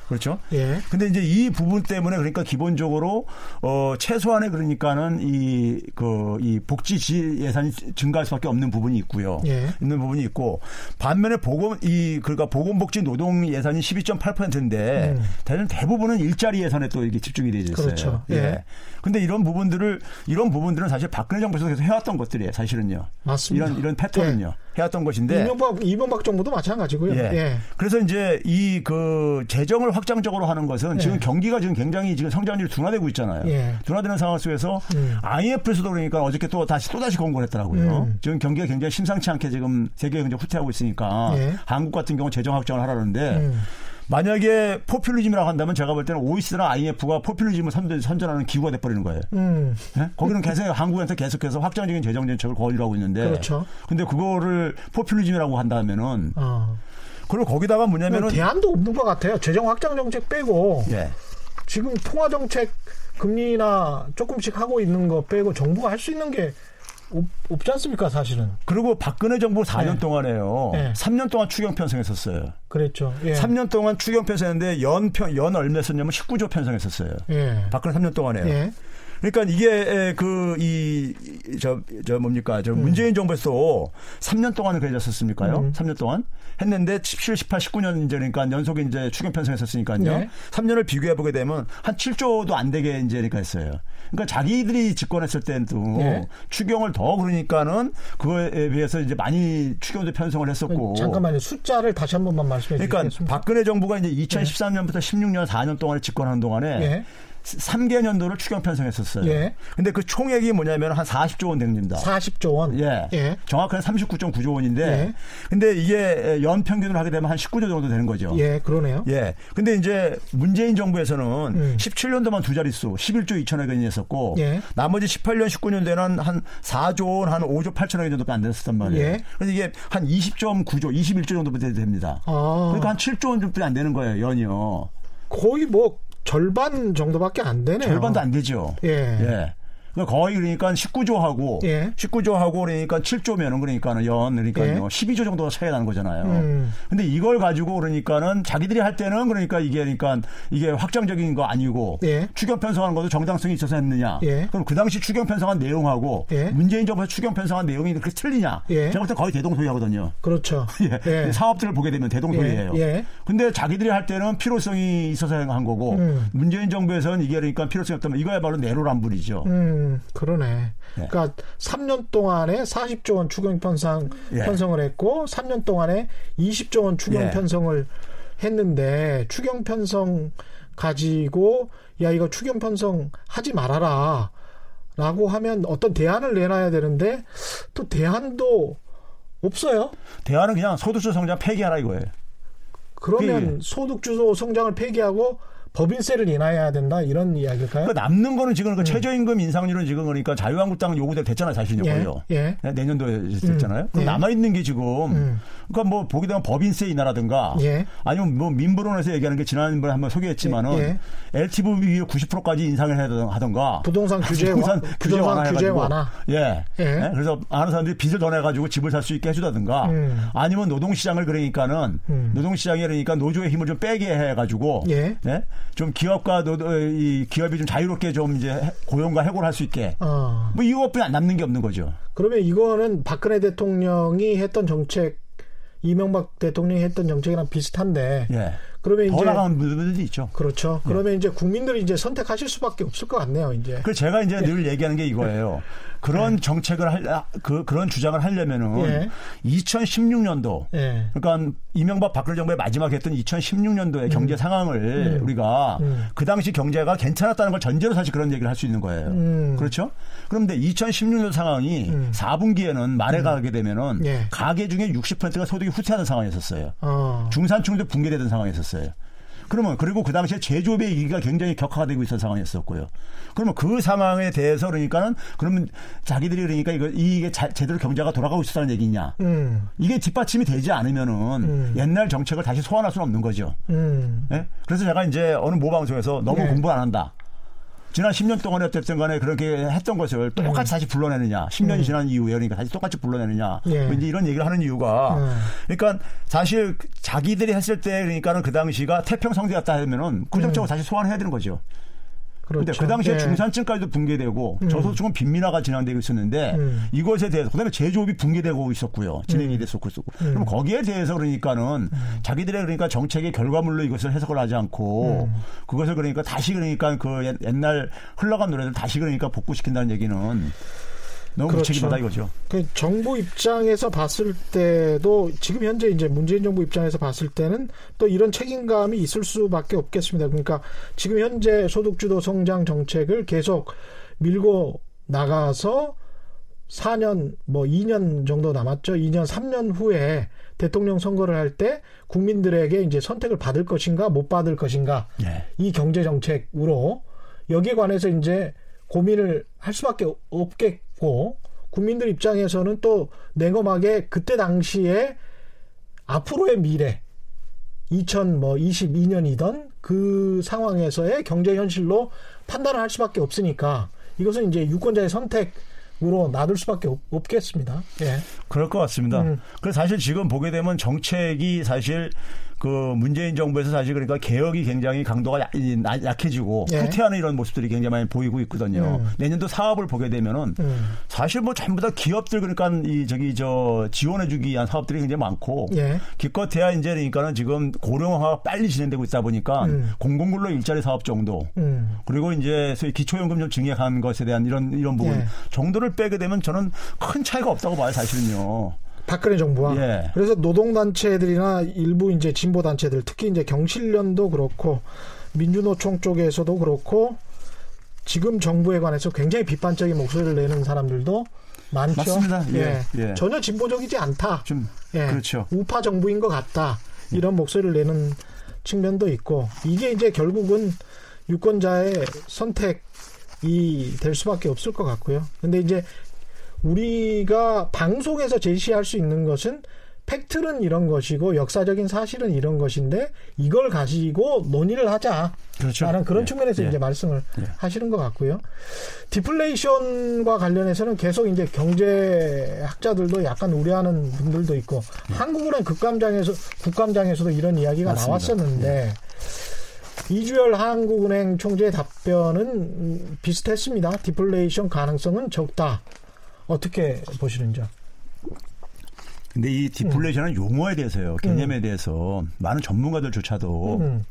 그렇죠? 음. 예. 근데 이제 이 부분 때문에 그러니까 기본적으로 어 최소한의 그러니까는 이 그 이 복지 지 예산이 증가할 수밖에 없는 부분이 있고요. 예. 있는 부분이 있고 반면에 보건 이 그러니까 보건복지 노동 예산이 12.8%인데 음. 대는 대부분은 일자리 예산에 또 이게 집중이 되어 있어요. 그렇죠. 예. 근데 이런 부분들을 이런 부분들은 사실 박근혜 정부에서 계속 해왔던 것들이에요. 사실은요. 맞습니다. 이런 이런 패턴은요. 해왔던 것인데 이명박, 이명박 정부도 마찬가지고요. 예. 예. 그래서 이제 이 그 재정을 확장적으로 하는 것은 예. 지금 경기가 지금 굉장히 지금 성장률이 둔화되고 있잖아요. 예. 둔화되는 상황 속에서 음. IMF에서도 그러니까 어저께 또 다시 또 다시 공고를 했더라고요. 음. 지금 경기가 굉장히 심상치 않게 지금 세계에 굉장히 후퇴하고 있으니까 예. 한국 같은 경우 재정 확장을 하라는데 음. 만약에 포퓰리즘이라고 한다면 제가 볼 때는 OECD나 IMF가 포퓰리즘을 선전, 선전하는 기구가 돼버리는 거예요. 음. 예? 거기는 계속 한국한테 계속해서 확장적인 재정 정책을 거리하고 있는데 그렇죠. 근데 그거를 포퓰리즘이라고 한다면은 어. 그리고 거기다가 뭐냐면은 대안도 없는 것 같아요. 재정 확장 정책 빼고 예. 지금 통화 정책 금리나 조금씩 하고 있는 거 빼고 정부가 할 수 있는 게 없, 없지 않습니까, 사실은. 그리고 박근혜 정부 4년 네. 동안에요. 네. 3년 동안 추경 편성했었어요. 그랬죠. 예. 3년 동안 추경 편성했는데 연, 편, 연 얼마 썼냐면 19조 편성했었어요. 예. 박근혜 3년 동안에요. 예. 그러니까 이게 그 이 저 저 뭡니까 음. 저 문재인 정부에서 3년 동안을 그랬었습니까요? 음. 3년 동안 했는데 17, 18, 19년 이제 그러니까 연속에 이제 추경 편성했었으니까요. 네. 3년을 비교해 보게 되면 한 7조도 안 되게 이제 그러니까 했어요. 그러니까 자기들이 집권했을 때도 네. 추경을 더 그러니까는 그거에 비해서 이제 많이 추경도 편성을 했었고. 잠깐만요. 숫자를 다시 한 번만 말씀해 그러니까 주시겠습니까? 박근혜 정부가 이제 2013년부터 16년 4년 동안에 집권하는 동안에 예. 3개 년도를 추경 편성했었어요. 예. 근데 그 총액이 뭐냐면 한 40조 원 됩니다. 40조 원. 예. 예. 정확하게 39.9조 원인데 예. 근데 이게 연 평균으로 하게 되면 한 19조 정도 되는 거죠. 예, 그러네요. 예. 근데 이제 문재인 정부에서는 음. 17년도만 두 자릿수 11조 2천억 원이 했었고 예. 나머지 18년 19년도에는 한 4조 원, 한 5조 8천억 원 정도밖에 안 됐었단 말이에요. 예. 그래서 이게 한 20.9조, 21조 정도밖에 됩니다. 아. 그러니까 한 7조 원 정도밖에 안 되는 거예요, 연이요. 거의 뭐 절반 정도밖에 안 되네요. 절반도 안 되죠. 예. 예. 거의 그러니까 19조하고 예. 19조하고 그러니까 7조면은 그러니까는 연 그러니까 예. 12조 정도가 차이 나는 거잖아요. 음. 근데 이걸 가지고 그러니까는 자기들이 할 때는 그러니까 이게 그러니까 이게 확정적인 거 아니고 예. 추경 편성하는 것도 정당성이 있어서 했느냐. 예. 그럼 그 당시 추경 편성한 내용하고 예. 문재인 정부에서 추경 편성한 내용이 그렇게 틀리냐. 예. 제가 볼 때 거의 대동소이하거든요. 그렇죠. 예. 예. 사업들을 보게 되면 대동소이해요. 근데 자기들이 할 때는 필요성이 있어서 한 거고 음. 문재인 정부에서는 이게 그러니까 필요성이 없다면 이거야말로 내로란불이죠. 음, 그러네. 예. 그러니까 3년 동안에 40조 원 추경 편성 예. 편성을 했고 3년 동안에 20조 원 추경 예. 편성을 했는데 추경 편성 가지고 야 이거 추경 편성 하지 말아라. 라고 하면 어떤 대안을 내놔야 되는데 또 대안도 없어요. 대안은 그냥 소득주 성장 폐기하라 이거예요. 그러면 그- 소득 주소 성장을 폐기하고 법인세를 인하해야 된다 이런 이야기일까요? 그 남는 거는 지금 그 최저임금 인상률은 지금 그러니까 자유한국당 요구대로 됐잖아요, 사실은요. 예, 거요. 예. 내년도에 됐잖아요. 음, 그럼 예. 남아 있는 게 지금 음. 그러니까 뭐 보게 되면 법인세 인하라든가 예. 아니면 뭐 민부론에서 얘기하는 게 지난번에 한번 소개했지만은 예, LTV 90%까지 인상을 해야 하던가 부동산 규제 부동산 와- 규제 완화해가지고 규제 완화. 예. 예. 예. 그래서 아는 사람들이 빚을 더 내가지고 집을 살 수 있게 해주다든가 음. 아니면 노동시장을 그러니까는 음. 노동시장에 그러니까 노조의 힘을 좀 빼게 해가지고 예. 좀 기업과 노, 이 기업이 좀 자유롭게 좀 이제 고용과 해고를 할 수 있게 어. 뭐 이것뿐이 안 남는 게 없는 거죠. 그러면 이거는 박근혜 대통령이 했던 정책, 이명박 대통령이 했던 정책이랑 비슷한데. 예. 그러면 더 이제 나가는 부분들이 있죠. 그렇죠. 그러면 이제 국민들이 이제 선택하실 수밖에 없을 것 같네요. 이제. 그래서 제가 이제 늘 얘기하는 게 이거예요. 그런 정책을 할, 아, 그, 그런 주장을 하려면은 예. 2016년도 예. 그러니까 이명박 박근혜 정부의 마지막 했던 2016년도의 경제 상황을 우리가 음. 그 당시 경제가 괜찮았다는 걸 전제로 사실 그런 얘기를 할 수 있는 거예요. 음. 그렇죠? 그런데 2016년 상황이 4분기에는 말에 가게 되면은 예. 가계 중에 60%가 소득이 후퇴하는 상황이었어요. 어. 중산층도 붕괴되던 상황이었어요. 그러면 그리고 그 당시에 제조업의 위기가 굉장히 격화가 되고 있었던 상황이었었고요. 그러면 그 상황에 대해서 그러니까는 그러면 자기들이 그러니까 이거 이게 자- 제대로 경제가 돌아가고 있었다는 얘기냐? 음. 이게 뒷받침이 되지 않으면은 음. 옛날 정책을 다시 소환할 수는 없는 거죠. 음. 예? 그래서 제가 이제 어느 모 방송에서 너무 예. 공부 안 한다. 지난 10년 동안에 어쨌든 간에 그렇게 했던 것을 똑같이 다시 불러내느냐. 10년이 지난 이후에 그러니까 다시 똑같이 불러내느냐. 음. 예. 뭐 이제 이런 얘기를 하는 이유가 음. 그러니까 사실 자기들이 했을 때 그러니까는 그 당시가 태평성대였다 하면은 그 정책을 다시 소환해야 되는 거죠. 음. 그렇죠. 그 당시에 예. 중산층까지도 붕괴되고 저소득층은 빈민화가 진행되고 있었는데 음. 이것에 대해서 그다음에 제조업이 붕괴되고 있었고요. 진행이 됐었고 있었고. 음. 그럼 거기에 대해서 그러니까는 자기들의 그러니까 정책의 결과물로 이것을 해석을 하지 않고 음. 그것을 그러니까 다시 그러니까 그 옛- 옛날 흘러간 노래를 다시 그러니까 복구시킨다는 얘기는 너무 그렇죠. 무책임하다 이거죠. 그 정부 입장에서 봤을 때도 지금 현재 이제 문재인 정부 입장에서 봤을 때는 또 이런 책임감이 있을 수밖에 없겠습니다. 그러니까 지금 현재 소득주도 성장 정책을 계속 밀고 나가서 4년 뭐 2년 정도 남았죠. 2년 3년 후에 대통령 선거를 할 때 국민들에게 이제 선택을 받을 것인가 못 받을 것인가 예. 이 경제 정책으로 여기에 관해서 이제 고민을 할 수밖에 없 겠고 국민들 입장에서는 또 냉엄하게 그때 당시에 앞으로의 미래 2022년이던 그 상황에서의 경제 현실로 판단을 할 수밖에 없으니까 이것은 이제 유권자의 선택 으로 놔둘 수밖에 없, 없겠습니다. 예. 그럴 것 같습니다. 음. 그래서 사실 지금 보게 되면 정책이 사실 그 문재인 정부에서 사실 그러니까 개혁이 굉장히 강도가 약, 약해지고 예. 후퇴하는 이런 모습들이 굉장히 많이 보이고 있거든요. 음. 내년도 사업을 보게 되면은 음. 사실 뭐 전부 다 기업들 그러니까 이 저기 저 지원해주기 위한 사업들이 굉장히 많고 예. 기껏해야 이제 그러니까는 지금 고령화가 빨리 진행되고 있다 보니까 음. 공공근로 일자리 사업 정도 음. 그리고 이제 소위 기초연금 좀 증액한 것에 대한 이런 이런 부분 예. 정도를 빼게 되면 저는 큰 차이가 없다고 봐요 사실은요. 박근혜 정부와 예. 그래서 노동 단체들이나 일부 이제 진보 단체들 특히 이제 경실련도 그렇고 민주노총 쪽에서도 그렇고 지금 정부에 관해서 굉장히 비판적인 목소리를 내는 사람들도 많죠. 맞습니다. 예, 예. 전혀 진보적이지 않다. 좀 예. 그렇죠. 우파 정부인 것 같다. 이런 목소리를 내는 측면도 있고 이게 이제 결국은 유권자의 선택이 될 수밖에 없을 것 같고요. 근데 이제 우리가 방송에서 제시할 수 있는 것은 팩트는 이런 것이고 역사적인 사실은 이런 것인데 이걸 가지고 논의를 하자. 그렇죠. 라는 그런 예. 측면에서 예. 이제 말씀을 예. 하시는 것 같고요. 디플레이션과 관련해서는 계속 이제 경제학자들도 약간 우려하는 분들도 있고 한국은행 국감장에서 국감장에서도 이런 이야기가 맞습니다. 나왔었는데 이주열 한국은행 총재의 답변은 음, 비슷했습니다. 디플레이션 가능성은 적다. 어떻게 보시는지요? 근데 이 디플레이션은 용어에 대해서요, 개념에 대해서 많은 전문가들조차도 음.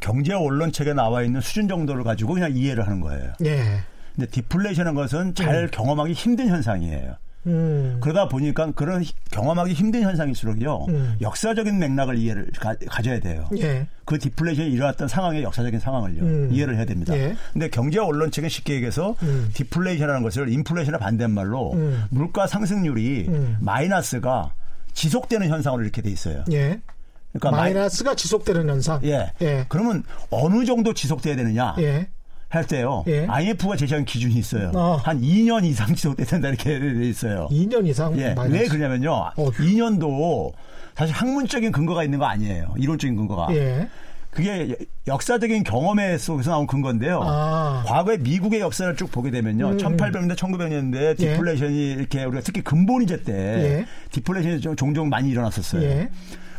경제 언론 책에 나와 있는 수준 정도를 가지고 그냥 이해를 하는 거예요. 예. 근데 디플레이션은 것은 잘 경험하기 힘든 현상이에요. 음. 그러다 보니까 그런 히- 경험하기 힘든 현상일수록요, 음. 역사적인 맥락을 이해를 가, 져야 돼요. 예. 그 디플레이션이 일어났던 상황의 역사적인 상황을요 음. 이해를 해야 됩니다. 예. 근데 경제 언론 측은 쉽게 얘기해서 음. 디플레이션이라는 것을 인플레이션의 반대말로 음. 물가 상승률이 음. 마이너스가 지속되는 현상으로 이렇게 돼 있어요. 예. 그러니까 마이- 마이너스가 지속되는 현상. 예. 예. 그러면 어느 정도 지속돼야 되느냐 예. 할 때요. 예. IMF가 제시한 기준이 있어요. 어. 한 2년 이상 지속돼야 된다 이렇게 돼 있어요. 2년 이상 예. 왜 그러냐면요. 어휴. 2년도 사실 학문적인 근거가 있는 거 아니에요. 이론적인 근거가. 예. 그게 역사적인 경험에 속에서 나온 근거인데요. 아. 과거에 미국의 역사를 쭉 보게 되면요. 음. 1800년대, 1900년대 예. 디플레이션이 이렇게 우리가 특히 금본위제 때 예. 디플레이션이 좀 종종 많이 일어났었어요. 예.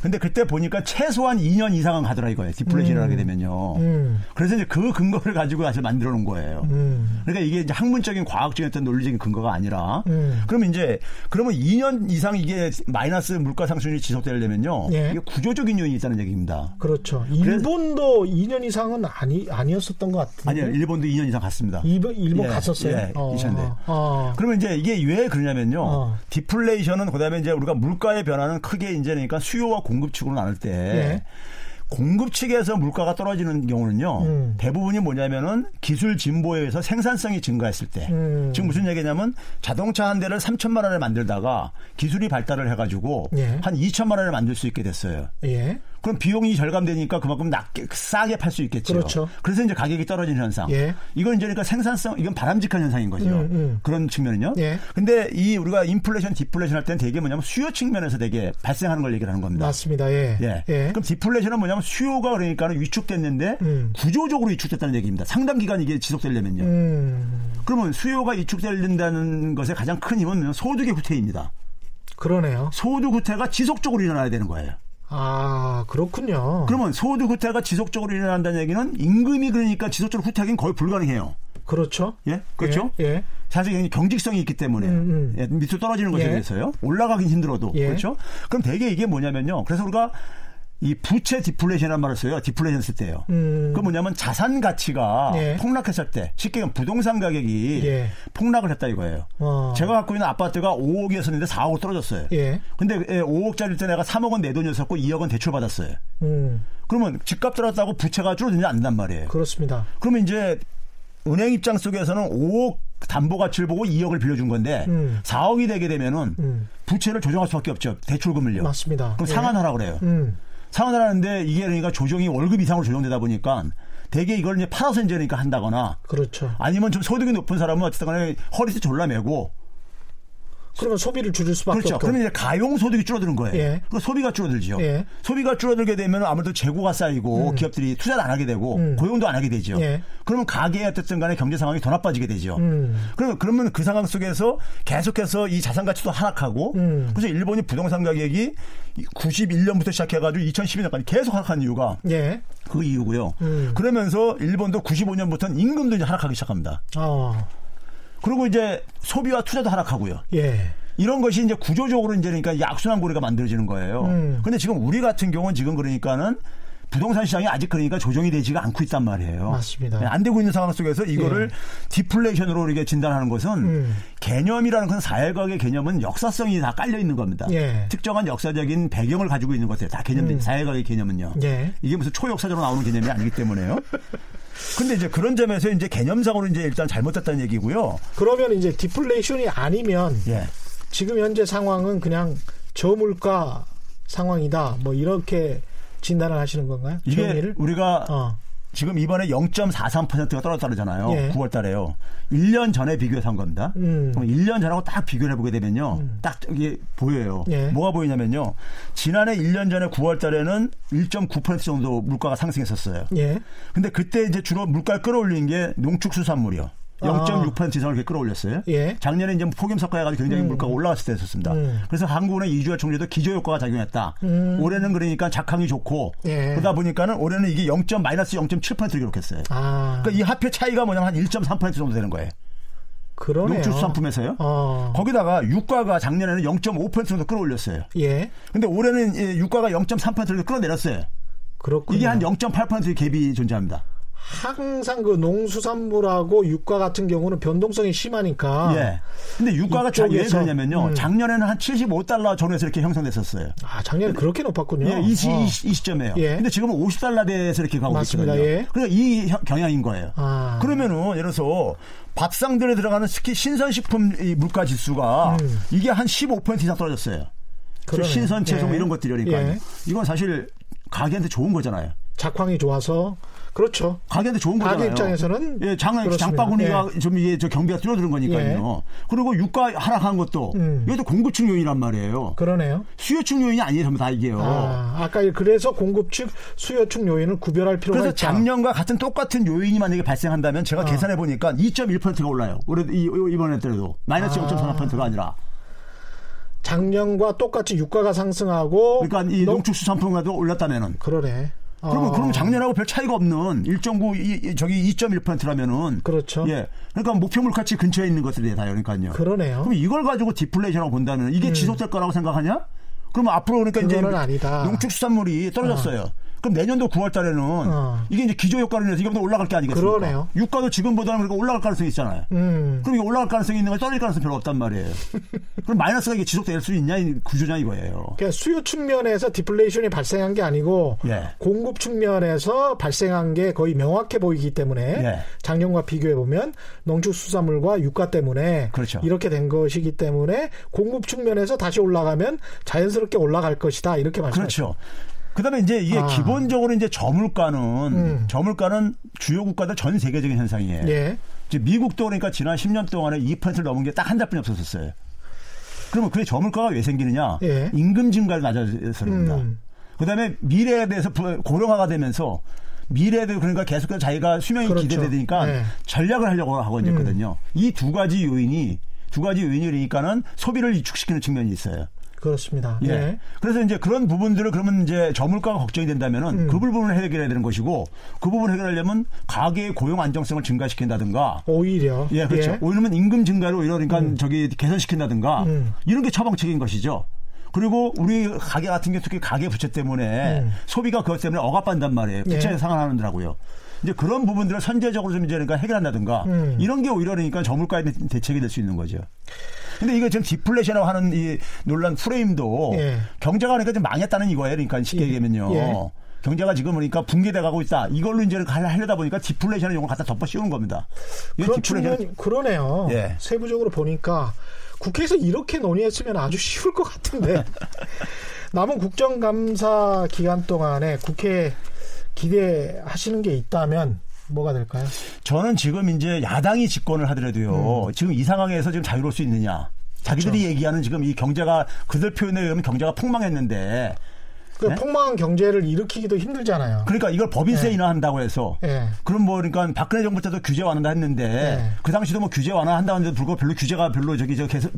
근데 그때 보니까 최소한 2년 이상은 가더라 이거예요. 디플레이션을 하게 되면요. 음. 그래서 이제 그 근거를 가지고 사실 만들어 놓은 거예요. 음. 그러니까 이게 이제 학문적인 과학적인 어떤 논리적인 근거가 아니라 음. 그러면 이제 그러면 2년 이상 이게 마이너스 물가 상승률이 지속되려면요. 예. 이게 구조적인 요인이 있다는 얘기입니다. 그렇죠. 일본도 2년 이상은 아니 아니었었던 것 같은데. 아니요, 일본도 2년 이상 갔습니다. 일본, 일본 예, 갔었어요. 예, 2000대. 어. 그러면 이제 이게 왜 그러냐면요. 어. 디플레이션은 그다음에 이제 우리가 물가의 변화는 크게 이제 그러니까 수요와 공급 측으로 나눌 때 예. 공급 측에서 물가가 떨어지는 경우는요. 음. 대부분이 뭐냐면은 기술 진보에 의해서 생산성이 증가했을 때. 음. 지금 무슨 얘기냐면 자동차 한 대를 3천만 원에 만들다가 기술이 발달을 해가지고 예. 한 2천만 원에 만들 수 있게 됐어요. 예. 그럼 비용이 절감되니까 그만큼 낮게 싸게 팔 수 있겠죠. 그렇죠. 래서 이제 가격이 떨어지는 현상. 예. 이건 이제 그러니까 생산성 이건 바람직한 현상인 거죠. 음, 음. 그런 측면은요. 예. 근데 이 우리가 인플레이션, 디플레이션 할 때는 되게 뭐냐면 수요 측면에서 되게 발생하는 걸 얘기를 하는 겁니다. 맞습니다. 예. 예. 그럼 디플레이션은 뭐냐면 수요가 그러니까 는 위축됐는데 음. 구조적으로 위축됐다는 얘기입니다. 상당 기간 이게 지속되려면요. 음. 그러면 수요가 위축된다는 것의 가장 큰 힘은 소득의 후퇴입니다. 그러네요. 소득 후퇴가 지속적으로 일어나야 되는 거예요. 아, 그렇군요. 그러면 소득 후퇴가 지속적으로 일어난다는 얘기는 임금이 그러니까 지속적으로 후퇴하기는 거의 불가능해요. 그렇죠. 예? 그렇죠? 예. 예. 사실 경직성이 있기 때문에 음, 음. 예, 밑으로 떨어지는 것에 예. 대해서요. 올라가긴 힘들어도 예. 그렇죠. 그럼 대개 이게 뭐냐면요. 그래서 우리가 이 부채 디플레이션이라는 말을 써요. 디플레이션 쓸 때요. 음. 그 뭐냐면 자산 가치가 예. 폭락했을 때 쉽게 얘기하면 부동산 가격이 예. 폭락을 했다 이거예요. 어. 제가 갖고 있는 아파트가 5억이었었는데 4억으로 떨어졌어요. 예. 근데 5억짜리 때 내가 3억은 내 돈이었었고 2억은 대출 받았어요. 음. 그러면 집값 떨어졌다고 부채가 줄어드냐 안 된단 말이에요. 그렇습니다. 그러면 이제 은행 입장 속에서는 5억 담보 가치를 보고 2억을 빌려준 건데 음. 4억이 되게 되면은 음. 부채를 조정할 수밖에 없죠. 대출금을요. 맞습니다. 그럼 예. 상환하라 그래요. 음. 상환하라는데 이게 그러니까 조정이 월급 이상으로 조정되다 보니까 대개 이걸 이제 팔아서 이제 그러니까 한다거나 그렇죠. 아니면 좀 소득이 높은 사람은 어쨌든 간에 허리띠 졸라 매고 그러면 소비를 줄일 수밖에 그렇죠. 없고. 그러면 이제 가용 소득이 줄어드는 거예요. 예. 그 소비가 줄어들죠. 예. 소비가 줄어들게 되면 아무래도 재고가 쌓이고 기업들이 투자를 안 하게 되고 음. 고용도 안 하게 되죠. 예. 그러면 가게의 어쨌든 간에 경제 상황이 더 나빠지게 되죠. 음. 그러면 그러면 그 상황 속에서 계속해서 이 자산 가치도 하락하고 음. 그래서 일본이 부동산 가격이 91년부터 시작해가지고 2012년까지 계속 하락한 이유가 예. 그 이유고요. 음. 그러면서 일본도 95년부터는 임금도 이제 하락하기 시작합니다. 어. 그리고 이제 소비와 투자도 하락하고요. 예. 이런 것이 이제 구조적으로 이제 그러니까 약순환 고리가 만들어지는 거예요. 음. 근데 지금 우리 같은 경우는 지금 그러니까는 부동산 시장이 아직 그러니까 조정이 되지가 않고 있단 말이에요. 맞습니다. 네, 안 되고 있는 상황 속에서 이거를 디플레이션으로 이렇게 진단하는 것은 음. 개념이라는 건 사회과학의 개념은 역사성이 다 깔려 있는 겁니다. 예. 특정한 역사적인 배경을 가지고 있는 것들 다 개념들 음. 사회과학의 개념은요. 예. 이게 무슨 초역사적으로 나오는 개념이 아니기 때문에요. 근데 이제 그런 점에서 이제 개념상으로 이제 일단 잘못됐다는 얘기고요. 그러면 이제 디플레이션이 아니면 예. 지금 현재 상황은 그냥 저물가 상황이다. 뭐 이렇게 진단을 하시는 건가요? 이게 정의를? 우리가 어. 지금 이번에 0.43%가 떨어졌다잖아요. 예. 9월 달에요. 1년 전에 비교해서 한 겁니다. 음. 그럼 1년 전하고 딱 비교를 해보게 되면요. 딱 이게 보여요. 예. 뭐가 보이냐면요. 지난해 1년 전에 9월 달에는 1.9% 정도 물가가 상승했었어요. 예. 근데 그때 이제 주로 물가를 끌어올린 게 농축수산물이요. 0.6% 이상을 이렇게 끌어올렸어요. 예. 작년에 이제 폭염 석가해가지고 굉장히 물가가 올라갔을 때였었습니다. 음. 그래서 한국은행 이주열 총리도 기저 효과가 작용했다. 올해는 그러니까 작황이 좋고 예. 그러다 보니까는 올해는 이게 0. 마이너스 0.7%를 기록했어요. 아. 그러니까 이 합표 차이가 뭐냐면 한 1.3% 정도 되는 거예요. 그러네요. 농축수산품에서요. 어. 거기다가 유가가 작년에는 0.5% 정도 끌어올렸어요. 예. 근데 올해는 예, 유가가 0.3%를 끌어내렸어요. 그렇군요. 이게 한 0.8%의 갭이 존재합니다. 항상 그 농수산물하고 유가 같은 경우는 변동성이 심하니까. 예. 근데 유가가 이쪽에서, 그러냐면요. 음. 작년에는 한 75달러 전후에서 이렇게 형성됐었어요. 아, 작년에 그렇게 높았군요. 예, 이, 시, 어. 이, 시- 시점에요. 예. 근데 지금은 50달러 대에서 이렇게 가고. 있거든요. 예. 그러니까 이 형- 경향인 거예요. 아. 그러면은 예를 들어서 밥상들에 들어가는 특히 신선식품 이 물가 지수가 음. 이게 한 15% 이상 떨어졌어요. 신선 채소 뭐 예. 이런 것들이니까 예. 이건 사실 가게한테 좋은 거잖아요. 작황이 좋아서 그렇죠. 가게한테 좋은 가게 거잖아요. 입장에서는 예, 장, 그렇습니다. 장바구니가 예. 좀 이게 저 경비가 줄어드는 거니까요. 그리고 유가 하락한 것도 음. 이것도 공급층 요인이란 말이에요. 그러네요. 수요층 요인이 아니에요, 전부 다 이게요. 아, 아까 그래서 공급 측 수요 측 요인을 구별할 필요가 그래서 있다. 작년과 같은 똑같은 요인이 만약에 발생한다면 제가 계산해 보니까 2.1%가 올라요. 올해 이- 이번에 때도 마이너스 아. 0.4%가 아니라. 작년과 똑같이 유가가 상승하고 그러니까 이 농- 농축수산품과도 올랐다면은. 그러네. 그러면 어. 그러면 작년하고 별 차이가 없는 1.9 이, 이- 저기 2.1%라면은 그렇죠. 예. 그러니까 목표 물가치 근처에 있는 것들이 다 그러니까요. 그러네요. 그럼 이걸 가지고 디플레이션이라고 본다면 이게 지속될 거라고 생각하냐? 그러면 앞으로 그러니까 이제 아니다. 농축수산물이 떨어졌어요. 그럼 내년도 9월 달에는 어. 이게 이제 기저 효과로 인해서 이거보다 올라갈 게 아니겠습니까? 그러네요. 유가도 지금보다는 그러니까 올라갈 가능성이 있잖아요. 음. 그럼 이게 올라갈 가능성이 있는 거 떨어질 가능성이 별로 없단 말이에요. 그럼 마이너스가 이게 지속될 수 있냐 이 구조냐 이거예요. 그러니까 수요 측면에서 디플레이션이 발생한 게 아니고 예. 공급 측면에서 발생한 게 거의 명확해 보이기 때문에 예. 작년과 비교해 보면 농축수산물과 유가 때문에 그렇죠. 이렇게 된 것이기 때문에 공급 측면에서 다시 올라가면 자연스럽게 올라갈 것이다 이렇게 말씀하시죠. 그렇죠. 그다음에 이제 이게 아. 기본적으로 이제 저물가는 음. 저물가는 주요 국가들 전 세계적인 현상이에요. 예. 이제 미국도 그러니까 지난 10년 동안에 2%를 넘은 게 딱 한 달뿐이 없었어요. 그러면 그게 저물가가 왜 생기느냐? 예. 임금 증가를 맞아서 그럽니다. 음. 그다음에 미래에 대해서 부- 고령화가 되면서 미래에 대해 그러니까 계속해서 자기가 수명이 그렇죠. 기대되니까 예. 전략을 하려고 하고 있거든요. 이 두 가지 요인이 두 가지 요인이니까는 소비를 위축시키는 측면이 있어요. 그렇습니다. 예. 예. 그래서 이제 그런 부분들을 그러면 이제 저물가가 걱정이 된다면은 음. 그 부분을 해결해야 되는 것이고 그 부분을 해결하려면 가계의 고용 안정성을 증가시킨다든가 오히려 예, 그렇죠. 오히려면 임금 증가로 이러니까 저기 개선시킨다든가 음. 이런 게 처방책인 것이죠. 그리고 우리 가게 같은 경우 특히 가계 부채 때문에 음. 소비가 그것 때문에 억압한단 말이에요. 부채 예. 상환하느라고요. 이제 그런 부분들을 선제적으로 좀 이제 그러니까 해결한다든가 음. 이런 게 오히려 그러니까 저물가에 대- 대책이 될 수 있는 거죠. 근데 이거 지금 디플레이션이라고 하는 이 논란 프레임도 예. 경제가 그러니까 좀 망했다는 이거예요. 그러니까 쉽게 예. 얘기하면요. 예. 경제가 지금 그러니까 붕괴돼 가고 있다. 이걸로 이제 하려다 보니까 디플레이션을 이걸 갖다 덮어 씌우는 겁니다. 그런 측면이 그러네요. 예. 세부적으로 보니까 국회에서 이렇게 논의했으면 아주 쉬울 것 같은데 남은 국정감사 기간 동안에 국회 기대하시는 게 있다면 뭐가 될까요? 저는 지금 이제 야당이 집권을 하더라도요. 음. 지금 이 상황에서 지금 자유로울 수 있느냐. 자기들이 그렇죠. 얘기하는 지금 이 경제가 그들 표현에 의하면 경제가 폭망했는데 그 네? 폭망한 경제를 일으키기도 힘들잖아요. 그러니까 이걸 법인세 예. 인하한다고 해서 예. 그럼 뭐 그러니까 박근혜 정부 때도 규제 완화한다 했는데 네. 그 당시도 뭐 규제 완화한다 는데 불구하고 별로 규제가 별로 저기 저 계속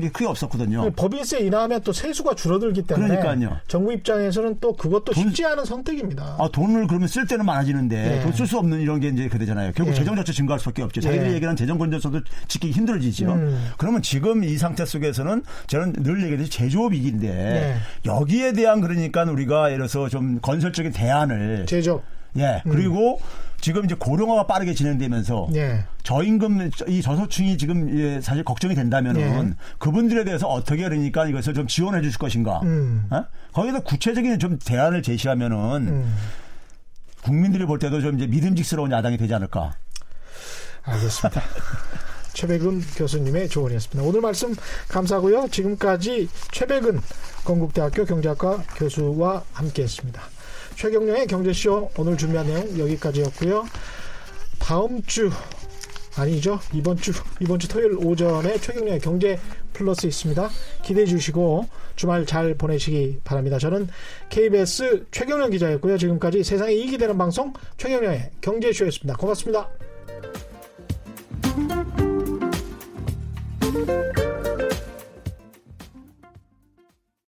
게 크게 없었거든요. 법인세 인하하면 또 세수가 줄어들기 때문에 그러니까요. 정부 입장에서는 또 그것도 돈- 쉽지 않은 선택입니다. 아, 돈을 그러면 쓸 때는 많아지는데 예. 돈쓸 수 없는 이런 게 이제 그러잖아요. 결국 예. 재정 자체 증가할 수밖에 없죠. 자기들이 예. 얘기하는 재정 건전성도 지키기 힘들어지죠. 음. 그러면 지금 이 상태 속에서는 저는 늘 얘기했듯이 제조업 위기인데 예. 여기에 대한 그러니까 우리가 예를 들어서 좀 건설적인 대안을 제조. 예 그리고 지금 이제 고령화가 빠르게 진행되면서 예. 저임금 이 저소층이 지금 예, 사실 걱정이 된다면은 예. 그분들에 대해서 어떻게 그러니까 이것을 좀 지원해 주실 것인가. 음. 어? 거기서 구체적인 좀 대안을 제시하면은 음. 국민들이 볼 때도 좀 이제 믿음직스러운 야당이 되지 않을까. 알겠습니다. 최백은 교수님의 조언이었습니다. 오늘 말씀 감사하고요. 지금까지 최백은 건국대학교 경제학과 교수와 함께했습니다. 최경령의 경제쇼 오늘 준비한 내용 여기까지였고요. 다음 주 아니죠. 이번 주 이번 주 토요일 오전에 최경련의 경제 플러스 있습니다. 기대해 주시고 주말 잘 보내시기 바랍니다. 저는 KBS 최경련 기자였고요. 지금까지 세상에 이익이 되는 방송 최경련의 경제쇼였습니다. 고맙습니다. Thank you.